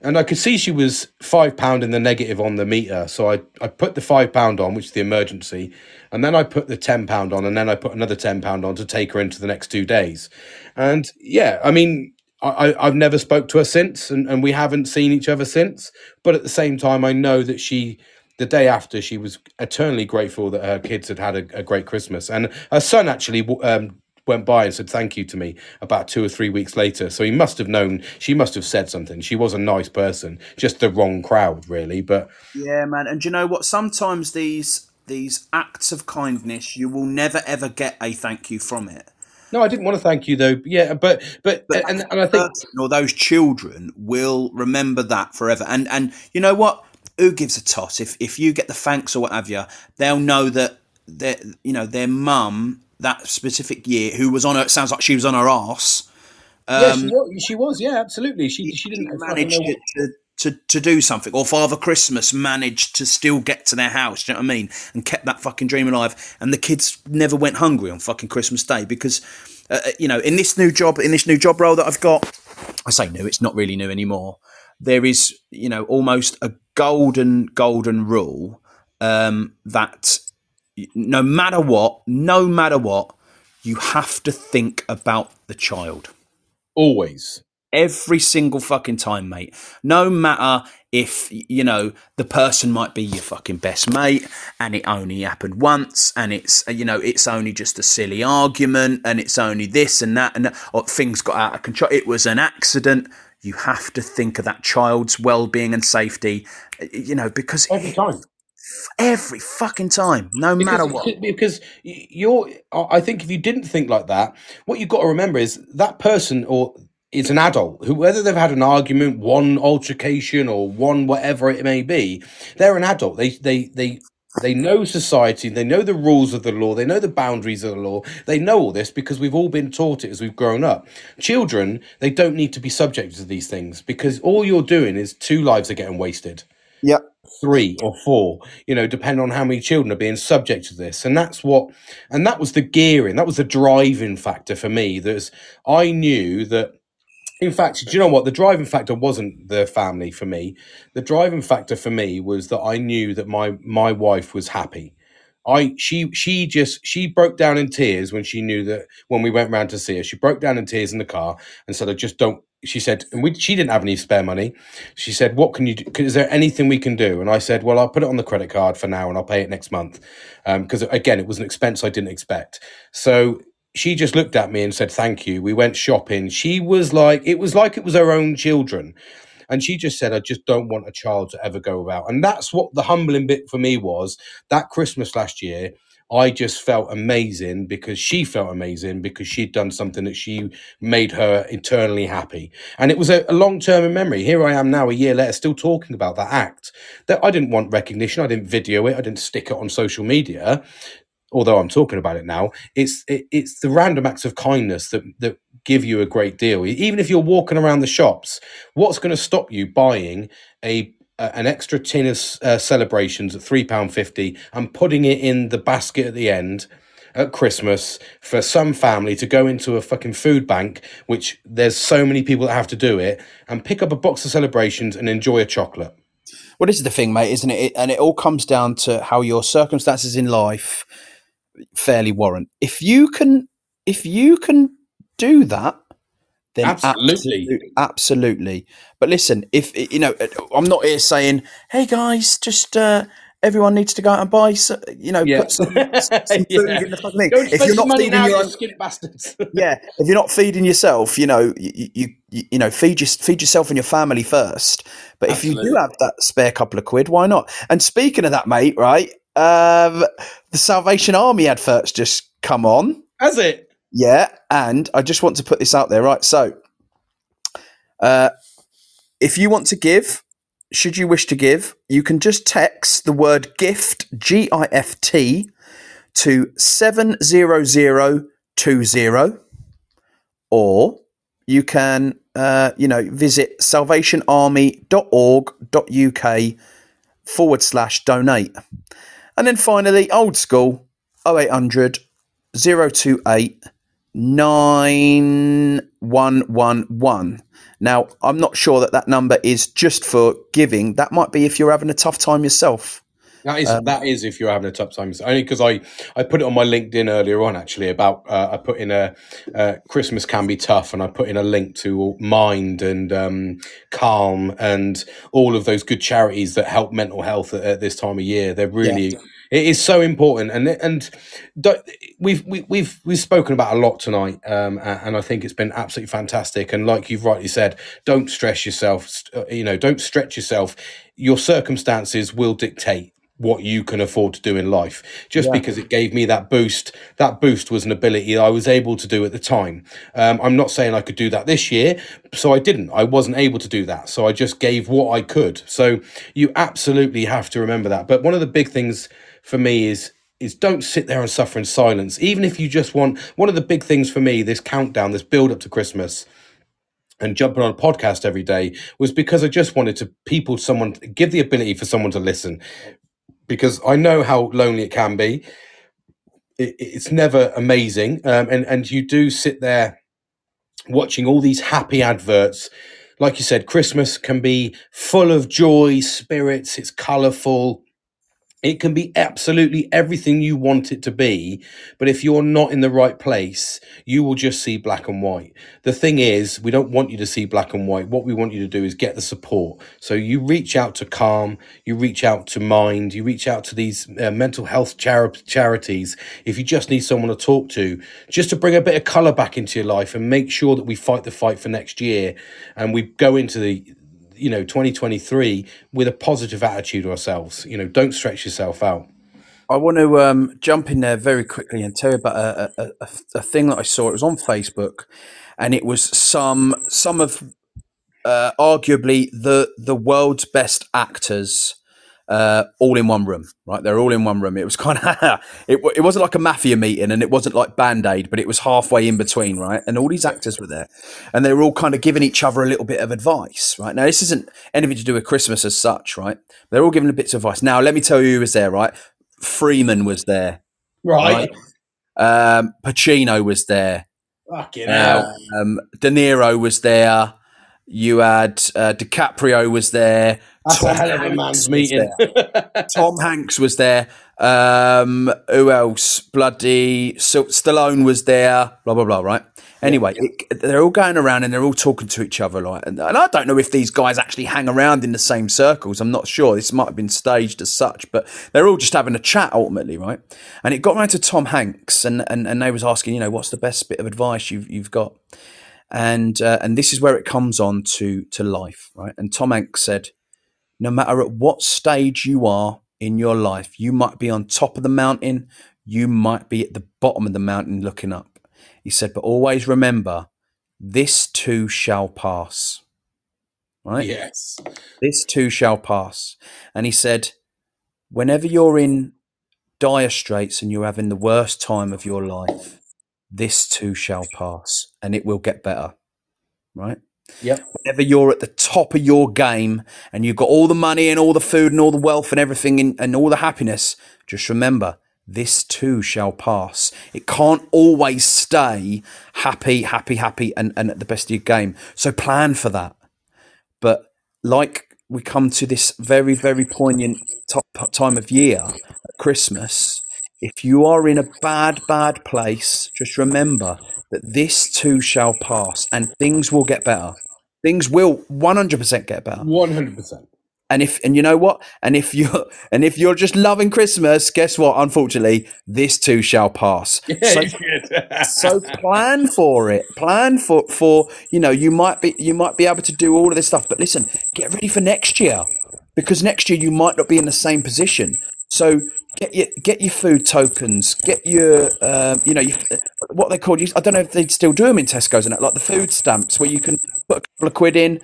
And I could see she was five pound in the negative on the meter, so I, I put the five pound on, which is the emergency, and then I put the ten pound on, and then I put another ten pound on to take her into the next two days. And yeah, I mean, I, I've never spoke to her since, and, and we haven't seen each other since. But at the same time, I know that she, the day after, she was eternally grateful that her kids had had a, a great Christmas, and her son actually um, went by and said thank you to me about two or three weeks later. So he must have known. She must have said something. She was a nice person, just the wrong crowd, really. But Yeah, man. And you know what? Sometimes these these acts of kindness, you will never ever get a thank you from it. No, I didn't want to thank you though. Yeah, but but, and and I think or those children will remember that forever. And and you know what? Who gives a toss if if you get the thanks or what have you? They'll know that their you know their mum that specific year who was on her. It sounds like she was on her arse. yeah, she, um, was, she was. Yeah, absolutely. She she didn't manage managed know what- to, to to to do something, or Father Christmas managed to still get to their house. You know what I mean? And kept that fucking dream alive. And the kids never went hungry on fucking Christmas Day because, uh, uh, you know, in this new job, in this new job role that I've got, I say new, it's not really new anymore. There is, you know, almost a golden golden rule um, that no matter what, no matter what, you have to think about the child always. Every single fucking time, mate. No matter if you know the person might be your fucking best mate, and it only happened once, and it's uh, you know it's only just a silly argument, and it's only this and that, and that, or things got out of control. It was an accident. You have to think of that child's well-being and safety, uh, you know, because Every time. every fucking time, no matter what. Because you're, I think if you didn't think like that, what you've got to remember is that person or is an adult who, whether they've had an argument, one altercation, or one whatever it may be, they're an adult. They they they. They know society, they know the rules of the law, they know the boundaries of the law, they know all this because we've all been taught it as we've grown up. Children, they don't need to be subject to these things because all you're doing is two lives are getting wasted Yeah. three or four, you know, depending on how many children are being subject to this. And that's what, and that was the gearing, that was the driving factor for me. That's, I knew that, in fact, do you know what? The driving factor wasn't the family for me. The driving factor for me was that I knew that my my wife was happy. I she she just she broke down in tears when she knew that when we went round to see her. She broke down in tears in the car and said, "I just don't." She said, and we, she didn't have any spare money. She said, "What can you do? Is there anything we can do?" And I said, "Well, I'll put it on the credit card for now, and I'll pay it next month." Um, because again, it was an expense I didn't expect. So she just looked at me and said, "Thank you." We went shopping. She was like, it was like it was her own children. And she just said, I just don't want a child to ever go without. And that's what the humbling bit for me was that Christmas last year. I just felt amazing because she felt amazing because she'd done something that she made her eternally happy. And it was a, a long term memory. Here I am now, a year later, still talking about that act. That I didn't want recognition. I didn't video it. I didn't stick it on social media. Although I'm talking about it now, it's it, it's the random acts of kindness that that give you a great deal. Even if you're walking around the shops, what's going to stop you buying a an extra tin of uh, celebrations at three pound fifty and putting it in the basket at the end at Christmas for some family to go into a fucking food bank, which there's so many people that have to do it, and pick up a box of celebrations and enjoy a chocolate. Well, this is the thing, mate, isn't it? And it all comes down to how your circumstances in life fairly warrant. If you can, if you can do that, then Absolutely. absolutely, absolutely. But listen, if you know, I'm not here saying, "Hey guys, just uh, everyone needs to go out and buy, so, you know, Yeah. put some, some food Yeah. in the fucking thing." Go and If you're not feeding now, your own, skinny bastards. yeah, if you're not feeding yourself, you know, you you, you, you know, feed your, feed yourself and your family first. But if you do have that spare couple of quid, why not? And speaking of that, mate, right? Um, the Salvation Army adverts just come on. Has it? Yeah, and I just want to put this out there, right? So, uh, if you want to give, should you wish to give, you can just text the word gift, G I F T, to 70020, or you can, uh, you know, visit salvationarmy.org.uk forward slash donate. And then finally, old school, 0800 028 9111. Now, I'm not sure that that number is just for giving. That might be if you're having a tough time yourself. That is that is if you're having a tough time. It's Only because I I put it on my LinkedIn earlier on actually about uh, I put in a uh, Christmas can be tough and I put in a link to Mind and um, Calm and all of those good charities that help mental health at, at this time of year. They're really it is so important and and we've we, we've we've spoken about a lot tonight um, and I think it's been absolutely fantastic and like you've rightly said don't stress yourself uh, you know don't stretch yourself your circumstances will dictate what you can afford to do in life. Just because it gave me that boost that boost was an ability I was able to do at the time. Um, I'm not saying I could do that this year so I didn't. I wasn't able to do that so I just gave what I could. So you absolutely have to remember that. But one of the big things for me is is don't sit there and suffer in silence. Even if you just want one of the big things for me this countdown this build up to christmas and jumping on a podcast every day was because I just wanted to people someone give the ability for someone to listen because I know how lonely it can be. It, it's never amazing, um, and and you do sit there watching all these happy adverts. Like you said, Christmas can be full of joy, spirits. It's colourful. It can be absolutely everything you want it to be, but if you're not in the right place, you will just see black and white. The thing is, we don't want you to see black and white. What we want you to do is get the support. So you reach out to Calm, you reach out to Mind, you reach out to these uh, mental health chari- charities. If you just need someone to talk to, just to bring a bit of color back into your life and make sure that we fight the fight for next year and we go into the you know 2023 with a positive attitude ourselves you know don't stretch yourself out I want to um, jump in there very quickly and tell you about a, a, a, thing that I saw. It was on Facebook, and it was some some of uh, arguably the the world's best actors uh, all in one room. Right, they're all in one room. It was kind of it, it wasn't like a mafia meeting, and it wasn't like Band Aid, but it was halfway in between. Right, and all these actors were there, and they were all kind of giving each other a little bit of advice. Right now, this isn't anything to do with Christmas as such. Right, they're all giving a bits of advice. Now, let me tell you who was there. Right. Freeman was there. right, Um, Pacino was there. fucking Uh, um, De Niro was there. You had uh, DiCaprio was there. That's a Tom hell of a Hanks man's was meeting Tom Hanks was there. Um, who else? Bloody Sil- Stallone was there. Blah blah blah. Right. Anyway, it, they're all going around and they're all talking to each other. Like, and, and I don't know if these guys actually hang around in the same circles. I'm not sure. This might have been staged as such, but they're all just having a chat ultimately, right? And it got round to Tom Hanks, and and, and they was asking, you know, what's the best bit of advice you've you've got? And uh, and this is where it comes on to to life, right? And Tom Hanks said, no matter at what stage you are in your life, you might be on top of the mountain, you might be at the bottom of the mountain looking up. He said, but always remember, this too shall pass. Right? Yes. This too shall pass. And he said, whenever you're in dire straits and you're having the worst time of your life, this too shall pass and it will get better. Right? Yep. Whenever you're at the top of your game and you've got all the money and all the food and all the wealth and everything and, and all the happiness, just remember this too shall pass. It can't always stay happy, happy, happy, and, and at the best of your game. So plan for that. But like we come to this very, very poignant top time of year, Christmas, if you are in a bad, bad place, just remember that this too shall pass and things will get better. Things will 100% get better. One hundred percent. And if and you know what? And if you're and if you're just loving Christmas, guess what? Unfortunately, this too shall pass. So, so plan for it. Plan for for you know you might be you might be able to do all of this stuff. But listen, get ready for next year because next year you might not be in the same position. So get your get your food tokens. Get your um, you know your, what they called. I don't know if they still do them in Tesco's and that, like the food stamps where you can put a couple of quid in.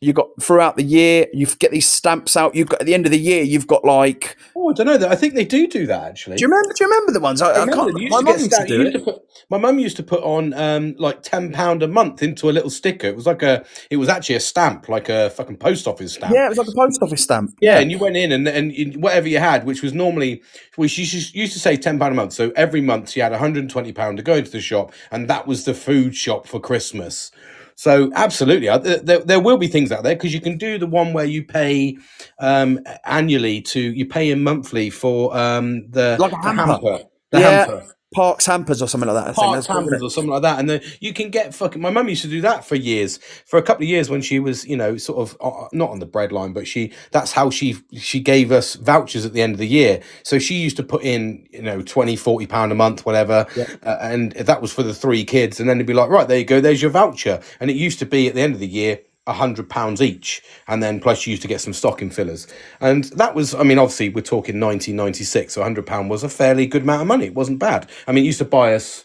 You got throughout the year. You get these stamps out. You've got at the end of the year. You've got like. Oh, I don't know. I think they do do that actually. Do you remember? Do you remember the ones? I, I, remember can't. My mum used to stamp- do used to put- my mum used to put on um, like ten pound a month into a little sticker. It was like a, it was actually a stamp, like a fucking post office stamp. Yeah, it was like a post office stamp. Yeah, and you went in and and whatever you had, which was normally, which you used used to say ten pound a month. So every month you had one hundred and twenty pound to go into the shop, and that was the food shop for Christmas. So absolutely, there, there- there will be things out there because you can do the one where you pay um, annually to you pay in monthly for um, the Like the hamper. the Yeah. hamper. Parks hampers or something like that. I think Park that's hampers or something like that, and then you can get fucking. My mum used to do that for years, for a couple of years when she was, you know, sort of uh, not on the breadline, but she that's how she she gave us vouchers at the end of the year. So she used to put in, you know, 20, 40 pound a month, whatever, uh, and that was for the three kids, and then it'd be like, right, there you go, there's your voucher, and it used to be at the end of the year hundred pounds each, and then plus you used to get some stocking fillers, and that was, I mean, obviously we're talking nineteen ninety six, so a hundred pound was a fairly good amount of money. It wasn't bad. I mean, it used to buy us.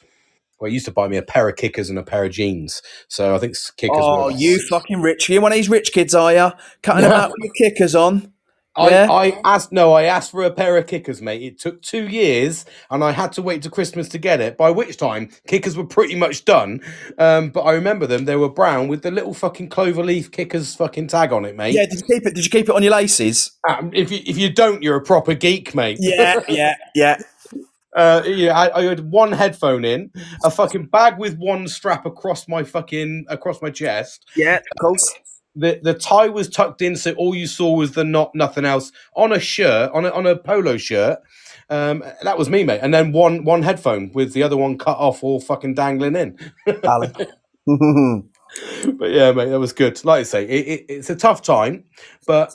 Well, it used to buy me a pair of kickers and a pair of jeans. So I think kickers. Oh, were you fucking rich! You one of these rich kids, are you? Cutting them No. out with your kickers on. I, Yeah. I asked. No, I asked for a pair of kickers, mate. It took two years, and I had to wait to Christmas to get it. By which time, kickers were pretty much done. Um, but I remember them. They were brown with the little fucking clover leaf kickers fucking tag on it, mate. Yeah, did you keep it? Did you keep it on your laces? Um, if you if you don't, you're a proper geek, mate. Yeah, yeah, yeah. Uh, yeah, I, I had one headphone in, a fucking bag with one strap across my fucking across my chest. Yeah, of course. The the tie was tucked in, so all you saw was the knot, nothing else. On a shirt, on a on a polo shirt. Um, that was me, mate. And then one one headphone with the other one cut off, all fucking dangling in. But yeah, mate, that was good. Like I say, it, it, it's a tough time, but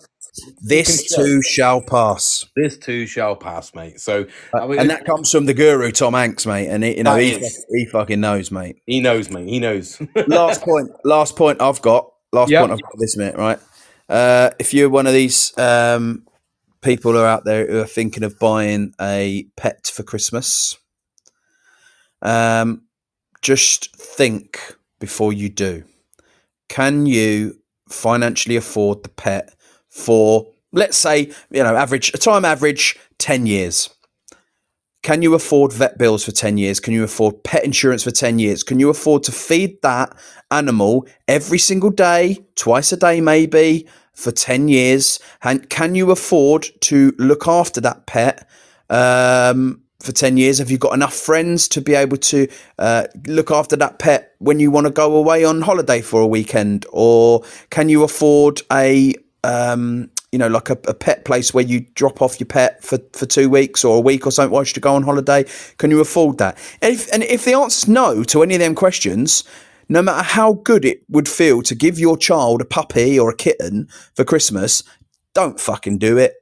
this too shall pass, this too shall pass, mate. So I mean, and that comes from the guru Tom Hanks, mate. And he, you know he, he fucking knows, mate. he knows, mate. He knows. last point. Last point I've got. Last Yep. point I've got this minute, right? Uh, if you're one of these um, people who are out there who are thinking of buying a pet for Christmas, um, just think before you do. Can you financially afford the pet for, let's say, you know, average a time average ten years? Can you afford vet bills for 10 years? Can you afford pet insurance for 10 years? Can you afford to feed that animal every single day, twice a day maybe, for 10 years? And can you afford to look after that pet um, for 10 years? Have you got enough friends to be able to uh, look after that pet when you want to go away on holiday for a weekend? Or can you afford a um, you know, like a, a pet place where you drop off your pet for, for two weeks or a week or something whilst you go on holiday? Can you afford that? And if, and if the answer's no to any of them questions, no matter how good it would feel to give your child a puppy or a kitten for Christmas, don't fucking do it.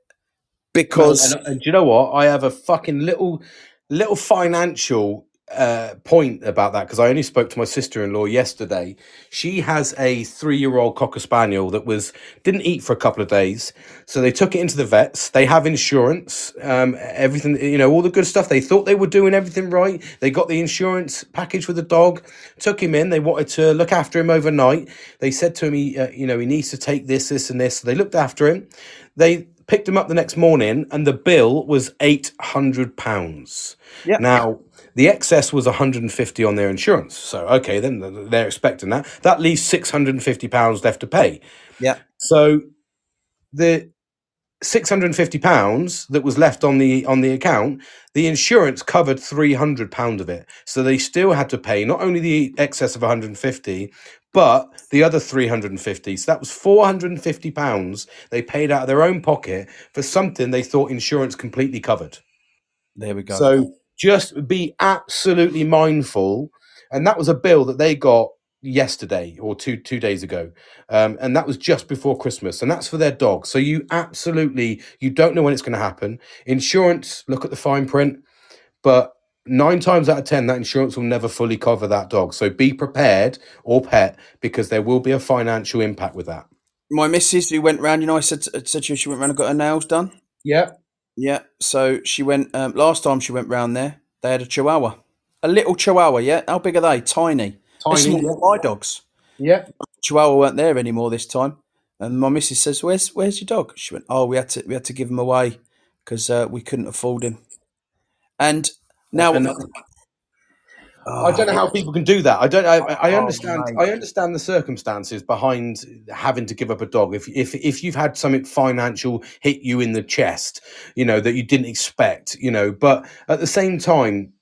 Because and, and do you know what? I have a fucking little, little financial uh, point about that because I only spoke to my sister in law yesterday. She has a three year old cocker spaniel that was didn't eat for a couple of days, so they took it into the vets. They have insurance, um, everything you know, all the good stuff. They thought they were doing everything right. They got the insurance package with the dog, took him in. They wanted to look after him overnight. They said to him, he, uh, you know, he needs to take this, this, and this. So they looked after him. They picked him up the next morning, and the bill was eight hundred pounds. Yeah. Now the excess was 150 on their insurance. So okay, then they're expecting that. That leaves 650 pounds left to pay. Yeah. So the 650 pounds that was left on the on the account, the insurance covered 300 pound of it. So they still had to pay not only the excess of 150, but the other 350. So that was 450 pounds they paid out of their own pocket for something they thought insurance completely covered. There we go. So just be absolutely mindful. And that was a bill that they got yesterday or two two days ago, um, and that was just before Christmas, and that's for their dog. So you absolutely you don't know when it's going to happen. Insurance, look at the fine print, but nine times out of ten, that insurance will never fully cover that dog. So be prepared or pet because there will be a financial impact with that. my missus who went round, you know, I said said she went round and got her nails done. Yeah, Yeah. So she went um, last time she went round there. They had a Chihuahua, a little Chihuahua. Yeah. How big are they? Tiny. Tiny, yeah. my dogs. yeah. Chihuahua weren't there anymore this time. And my missus says, "Where's Where's your dog?" She went, "Oh, we had to we had to give him away because uh, we couldn't afford him." And now, And- I oh, don't know how people can do that. I don't. I, I Oh, understand. mate. I understand the circumstances behind having to give up a dog. If if if you've had something financial hit you in the chest, you know that you didn't expect, you know. But at the same time,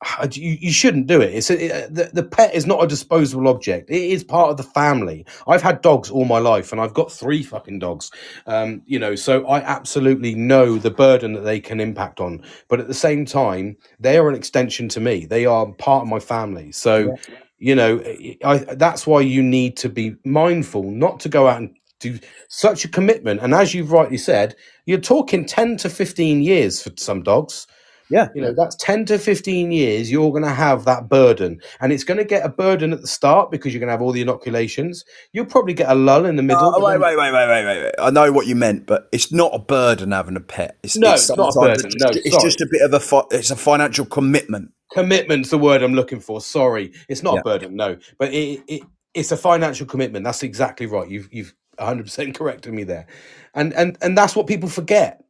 you, you shouldn't do it. It's a, it, the the pet is not a disposable object. It is part of the family. I've had dogs all my life, and I've got three fucking dogs. Um, you know, so I absolutely know the burden that they can impact on. But at the same time, they are an extension to me. They are part of my family. So, you know, I, that's why you need to be mindful not to go out and do such a commitment. And as you've rightly said, you're talking ten to fifteen years for some dogs yeah, you know that's 10 to 15 years you're going to have that burden and it's going to get a burden at the start because you're going to have all the inoculations you'll probably get a lull in the middle Oh, wait, wait, wait, wait, wait, wait, wait. I know what you meant, but it's not a burden having a pet. It's, No, it's not a burden. It's, No, just, it's sorry. just a bit of a fi- it's a financial commitment. commitment's the word i'm looking for sorry it's not Yeah. a burden no but it, it it's a financial commitment that's exactly right you've you've 100% corrected me there and and and that's what people forget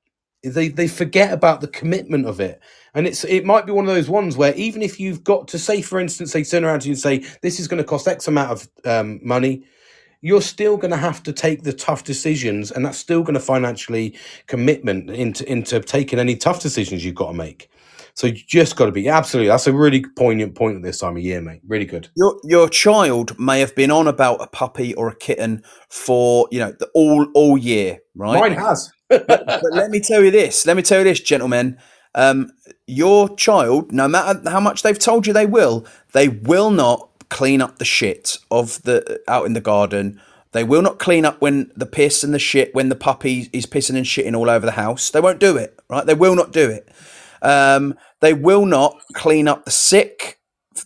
they they forget about the commitment of it. And it's it might be one of those ones where even if you've got to say for instance they turn around to you and say this is going to cost x amount of um, money you're still going to have to take the tough decisions and that's still going to financially commitment into into taking any tough decisions you've got to make. So you just got to be absolutely that's a really poignant point at this time of year mate. Really good. Your your child may have been on about a puppy or a kitten for you know the, all all year, right? mine has but let me tell you this. Let me tell you this, gentlemen. Um, your child, no matter how much they've told you they will, they will not clean up the shit of the out in the garden. They will not clean up when the piss and the shit when the puppy is pissing and shitting all over the house. They won't do it, right? They will not do it. Um, they will not clean up the sick.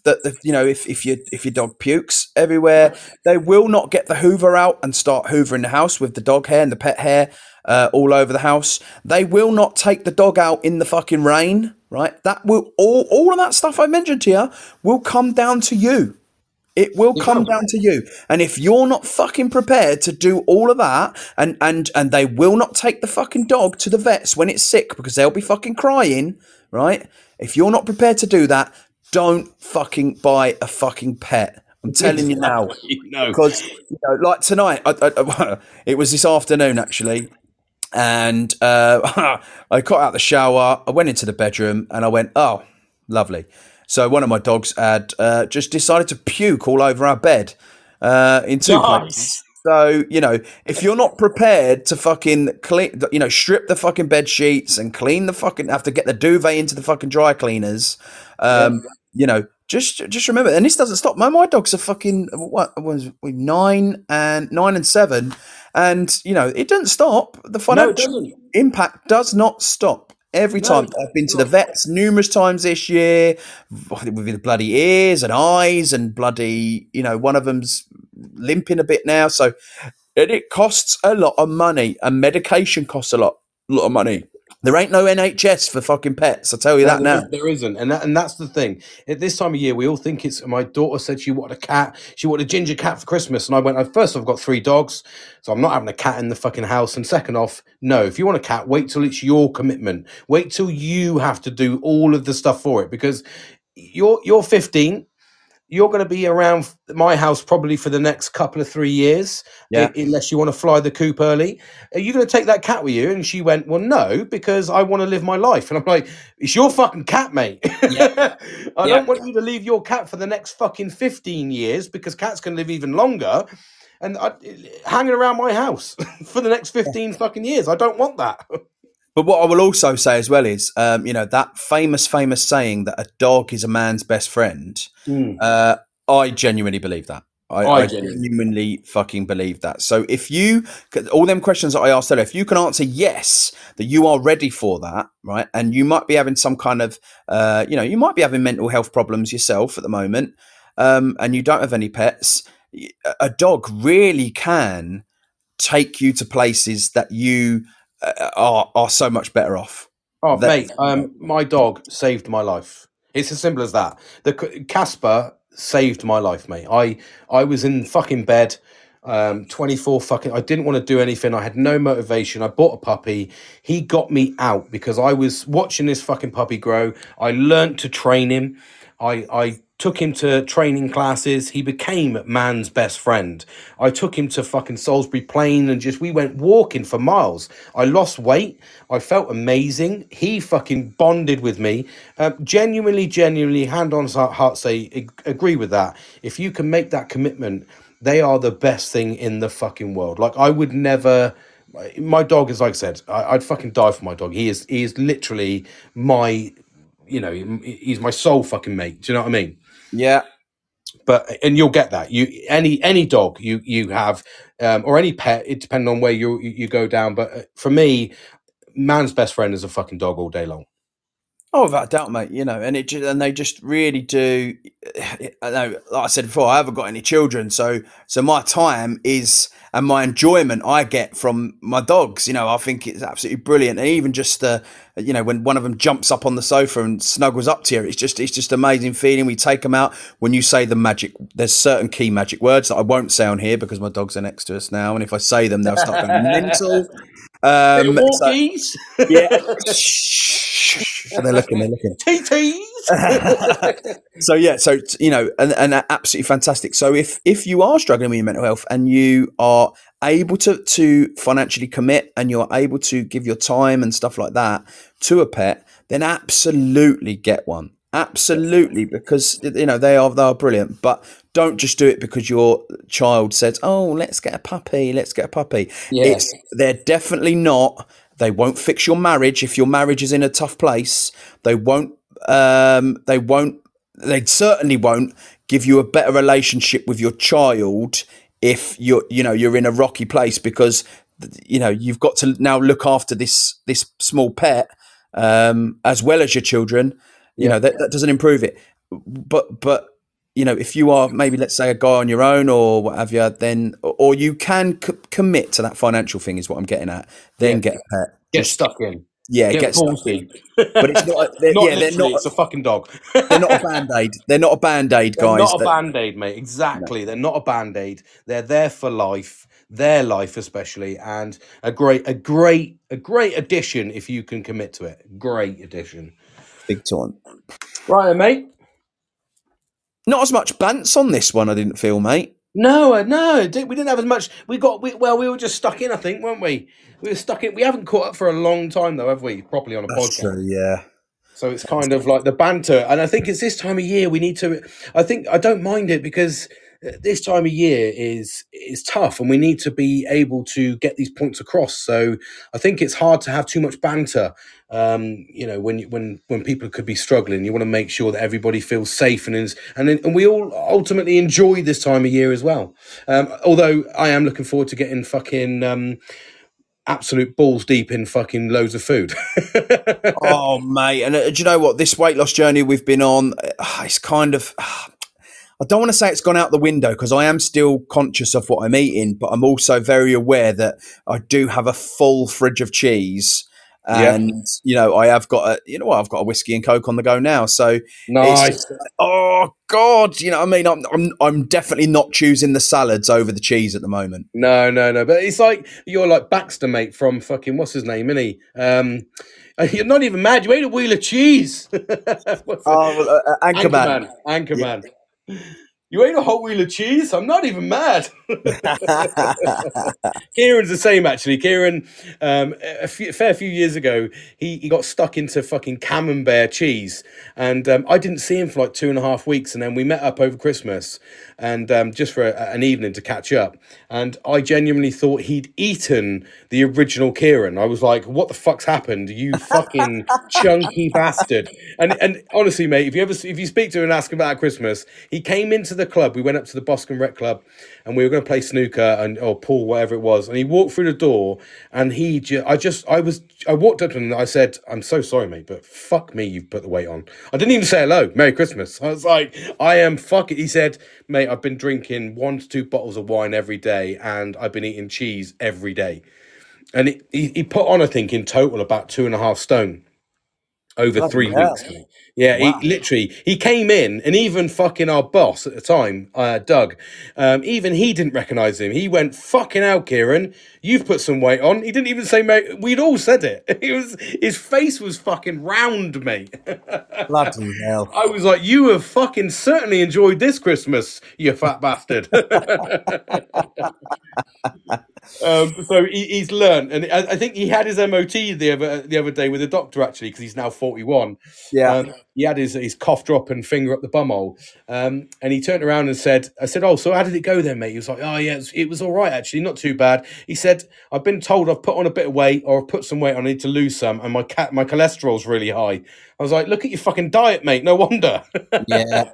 That the, you know, if, if your if your dog pukes everywhere, they will not get the Hoover out and start hoovering the house with the dog hair and the pet hair uh, all over the house. They will not take the dog out in the fucking rain, right? That will all all of that stuff I mentioned to you will come down to you. It will come down to you. And if you're not fucking prepared to do all of that, and and and they will not take the fucking dog to the vets when it's sick because they'll be fucking crying, right? If you're not prepared to do that, don't fucking buy a fucking pet. I'm telling you now no because you know, like tonight, I, I, it was this afternoon actually, and uh, I got out the shower. I went into the bedroom and I went, "Oh, lovely." So one of my dogs had uh, just decided to puke all over our bed uh, in two places. So you know, if you're not prepared to fucking clean, you know, strip the fucking bed sheets and clean the fucking, have to get the duvet into the fucking dry cleaners, um, you know, just just remember. And this doesn't stop. My my dogs are fucking what was nine and nine and seven, and you know, it doesn't stop. The financial doesn't. impact does not stop. Every time I've been to the vets numerous times this year with the bloody ears and eyes and bloody, you know, one of them's limping a bit now. So and it costs a lot of money and medication costs a lot, lot of money. There ain't no NHS for fucking pets. I tell you that there, now. there isn't, and that, and that's the thing. At this time of year, we all think it's. My daughter said she wanted a cat. She wanted a ginger cat for Christmas, and I went. "Oh, First, I've got three dogs, so I'm not having a cat in the fucking house. And second off, no. If you want a cat, wait till it's your commitment. Wait till you have to do all of the stuff for it because you're you're 15 you're going to be around my house probably for the next couple of three years, Yeah. unless you want to fly the coop early. Are you going to take that cat with you? And she went, Well, no, because I want to live my life. And I'm like, It's your fucking cat, mate. I Yeah. don't want you to leave your cat for the next fucking 15 years because cats can live even longer. And I, hanging around my house for the next 15 fucking years. I don't want that. But what I will also say as well is, um, you know, that famous, famous saying that a dog is a man's best friend. Uh, I genuinely believe that. I, I I genuinely- fucking believe that. So if you, all them questions that I asked earlier, if you can answer yes, that you are ready for that, right? And you might be having some kind of, uh, you know, you might be having mental health problems yourself at the moment, um, and you don't have any pets. A dog really can take you to places that you uh, are are so much better off. Oh, mate, um, my dog saved my life. It's as simple as that. The Casper saved my life, mate. I I was in fucking bed, um, twenty four fucking. I didn't want to do anything. I had no motivation. I bought a puppy. He got me out because I was watching this fucking puppy grow. I learnt to train him. I I took him to training classes. He became man's best friend. I took him to fucking Salisbury Plain and just we went walking for miles. I lost weight. I felt amazing. He fucking bonded with me. Uh, genuinely, genuinely, hand on heart, say agree with that. If you can make that commitment, they are the best thing in the fucking world. Like I would never. My dog is like I said. I, I'd fucking die for my dog. He is. He is literally my. You know, he's my soul fucking mate. Do you know what I mean? Yeah, but and you'll get that. You any any dog you you have um, or any pet it depends on where you you go down but uh, for me man's best friend is a fucking dog all day long Oh, without doubt, mate. You know, and it and they just really do. I know, like I said before, I haven't got any children, so so my time is and my enjoyment I get from my dogs. You know, I think it's absolutely brilliant, and even just the, you know, when one of them jumps up on the sofa and snuggles up to you, it's just it's just amazing feeling. We take them out when you say the magic. There's certain key magic words that I won't say on here because my dogs are next to us now, and if I say them, they'll start going mental. Um, so- yeah. they're looking, they're looking. TTs So yeah, so you know, and, and absolutely fantastic. So if if you are struggling with your mental health and you are able to to financially commit and you're able to give your time and stuff like that to a pet, then absolutely get one. Absolutely, because you know they are they are brilliant. But don't just do it because your child says, "Oh, let's get a puppy, let's get a puppy." It's they're definitely not. They won't fix your marriage if your marriage is in a tough place. They won't. Um, they won't. They certainly won't give you a better relationship with your child if you're, you know, you're in a rocky place because you know you've got to now look after this this small pet um, as well as your children. You know that, that doesn't improve it. But but you know if you are maybe let's say a guy on your own or what have you, then or you can c- commit to that financial thing is what I'm getting at. Then get a pet. get stuck in Yeah, get, get stuck in. But it's not. They're, not yeah, they're not. it's a fucking dog They're not a band aid. They're not a band aid, They're guys. not a band-aid mate exactly they're not a band-aid they're there for life their life especially and a great a great a great addition if you can commit to it great addition Big time. right mate Not as much bants on this one. I didn't feel, mate. No, uh, no, we didn't have as much. We got we, well, we were just stuck in. I think, weren't we? We were stuck in. We haven't caught up for a long time though, have we? Properly on a podcast. Yeah. So it's kind of like the banter, and I think it's this time of year we need to. I think I don't mind it because uh, this time of year is is tough, and we need to be able to get these points across. So I think it's hard to have too much banter. Um, you know, when when when people could be struggling, you want to make sure that everybody feels safe and is, and and we all ultimately enjoy this time of year as well. Um, although I am looking forward to getting fucking. Um, absolute balls deep in fucking loads of food. oh mate, and uh, do you know what? This weight loss journey we've been on, uh, it's kind of. Uh, I don't want to say it's gone out the window because I am still conscious of what I'm eating, but I'm also very aware that I do have a full fridge of cheese. And yeah. you know, I have got a you know what I've got a whiskey and coke on the go now. So nice. oh God, you know, I mean, I'm, I'm I'm definitely not choosing the salads over the cheese at the moment. No, no, no. But it's like you're like Baxter, mate, from fucking what's his name, isn't he? Um, you're not even mad. You ate a wheel of cheese. oh, uh, Anchorman. Anchorman. Anchorman. Yeah. You ate a whole wheel of cheese? I'm not even mad. Kieran's the same, actually. Kieran, um, a, few, a, fair few years ago, he, he got stuck into fucking camembert cheese. And um, I didn't see him for like two and a half weeks. And then we met up over Christmas and um, just for a, an evening to catch up. And I genuinely thought he'd eaten the original Kieran. I was like, what the fuck's happened? You fucking chunky bastard. And and honestly, mate, if you ever if you speak to him and ask him about Christmas, he came into the club, we went up to the Boscombe Rec Club, and we were going to play snooker and or pool, whatever it was. And he walked through the door, and he, ju- I just, I was, I walked up to him and I said, "I'm so sorry, mate, but fuck me, you've put the weight on." I didn't even say hello, Merry Christmas. I was like, "I am fucking." He said, "Mate, I've been drinking one to two bottles of wine every day, and I've been eating cheese every day." And he, he, put on, I think, in total about two and a half stone over three weeks. Yeah, wow. he literally he came in, and even fucking our boss at the time, uh, Doug, um, even he didn't recognise him. He went fucking out, Kieran. You've put some weight on. He didn't even say, mate. We'd all said it. It was his face was fucking round, mate. Bloody hell! I was like, you have fucking certainly enjoyed this Christmas, you fat bastard. Um, so he, he's learned, and I, I, think he had his MOT the other the other day with a doctor actually because he's now forty one. Yeah, um, he had his, his cough drop and finger up the bumhole. Um, and he turned around and said, I said, Oh, so how did it go then, mate? He was like, Oh, yeah, it was, it was all right, actually, not too bad. He said, I've been told I've put on a bit of weight or I've put some weight on, I need to lose some, and my cat, my cholesterol's really high. I was like, look at your fucking diet, mate. No wonder. Yeah.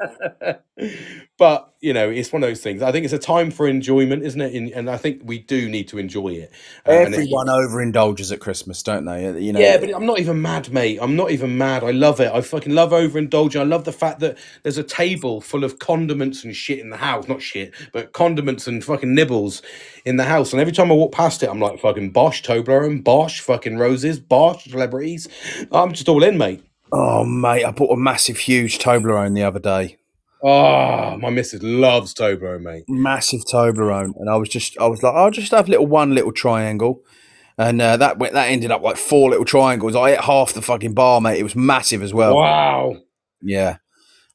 but you know, it's one of those things. I think it's a time for enjoyment, isn't it? And I think we do need to enjoy it. Uh, Everyone overindulges at Christmas, don't they? You know. Yeah, but I'm not even mad, mate. I'm not even mad. I love it. I fucking love overindulging. I love the fact that there's a table full of condiments and shit in the house. Not shit, but condiments and fucking nibbles in the house. And every time I walk past it, I'm like, fucking Bosch, Toblerone, Bosch, fucking roses, Bosch, celebrities. I'm just all in, mate. Oh, mate, I bought a massive, huge Toblerone the other day. Oh, my missus loves Toblerone, mate. Massive Toblerone, and I was just, I was like, I'll just have little one little triangle, and uh, that went, that ended up like four little triangles. I ate half the fucking bar, mate. It was massive as well. Wow. Yeah.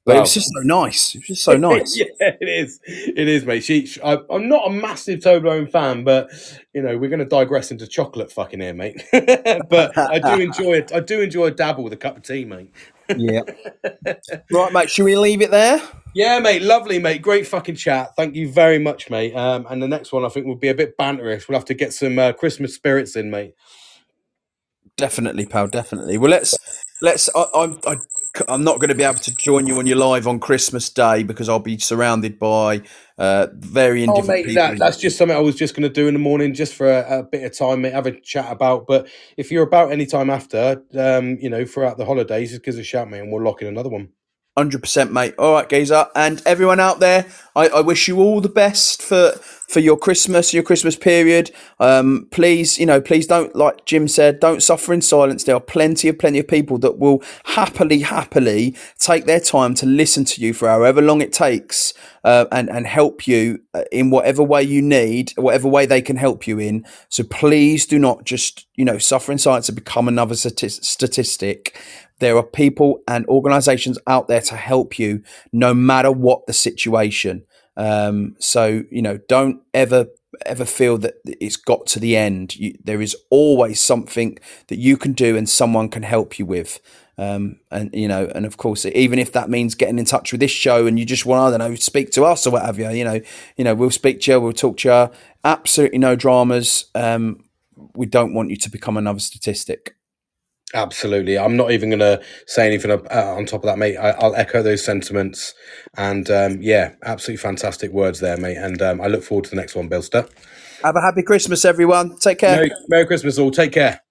But it was just so nice. It was just so nice. yeah, it is. It is, mate. She, she, I, am not a massive Toblerone fan, but you know we're going to digress into chocolate fucking here, mate. but I do enjoy it. I do enjoy a dabble with a cup of tea, mate. yeah. Right, mate. Should we leave it there? Yeah, mate. Lovely, mate. Great fucking chat. Thank you very much, mate. Um, and the next one I think will be a bit banterish. We'll have to get some uh, Christmas spirits in, mate. Definitely, pal. Definitely. Well, let's let's. I, I, I I'm not going to be able to join you on your live on Christmas Day because I'll be surrounded by uh, very oh, indifferent oh, mate, people. That, that's just something I was just going to do in the morning, just for a, a, bit of time, mate. Have a chat about. But if you're about any time after, um, you know, throughout the holidays, just give us a shout, mate, and we'll lock in another one. Hundred percent, mate. All right, Geezer, and everyone out there, I, I, wish you all the best for for your Christmas, your Christmas period. Um, please, you know, please don't, like Jim said, don't suffer in silence. There are plenty of plenty of people that will happily, happily take their time to listen to you for however long it takes, uh, and and help you uh, in whatever way you need, whatever way they can help you in. So please do not just, you know, suffer in silence and become another statistic. There are people and organizations out there to help you no matter what the situation. Um, so, you know, don't ever ever feel that it's got to the end. You, there is always something that you can do and someone can help you with. Um, and you know, and of course, even if that means getting in touch with this show and you just want, I don't know, speak to us or what have you, you know, you know, we'll speak to you, we'll talk to you. Absolutely no dramas. Um, we don't want you to become another statistic. Absolutely. I'm not even going to say anything uh, on top of that, mate. I, will echo those sentiments. And um, yeah, absolutely fantastic words there, mate. And um, I look forward to the next one, Billster. Have a happy Christmas, everyone. Take care. Merry, Merry Christmas, all. Take care.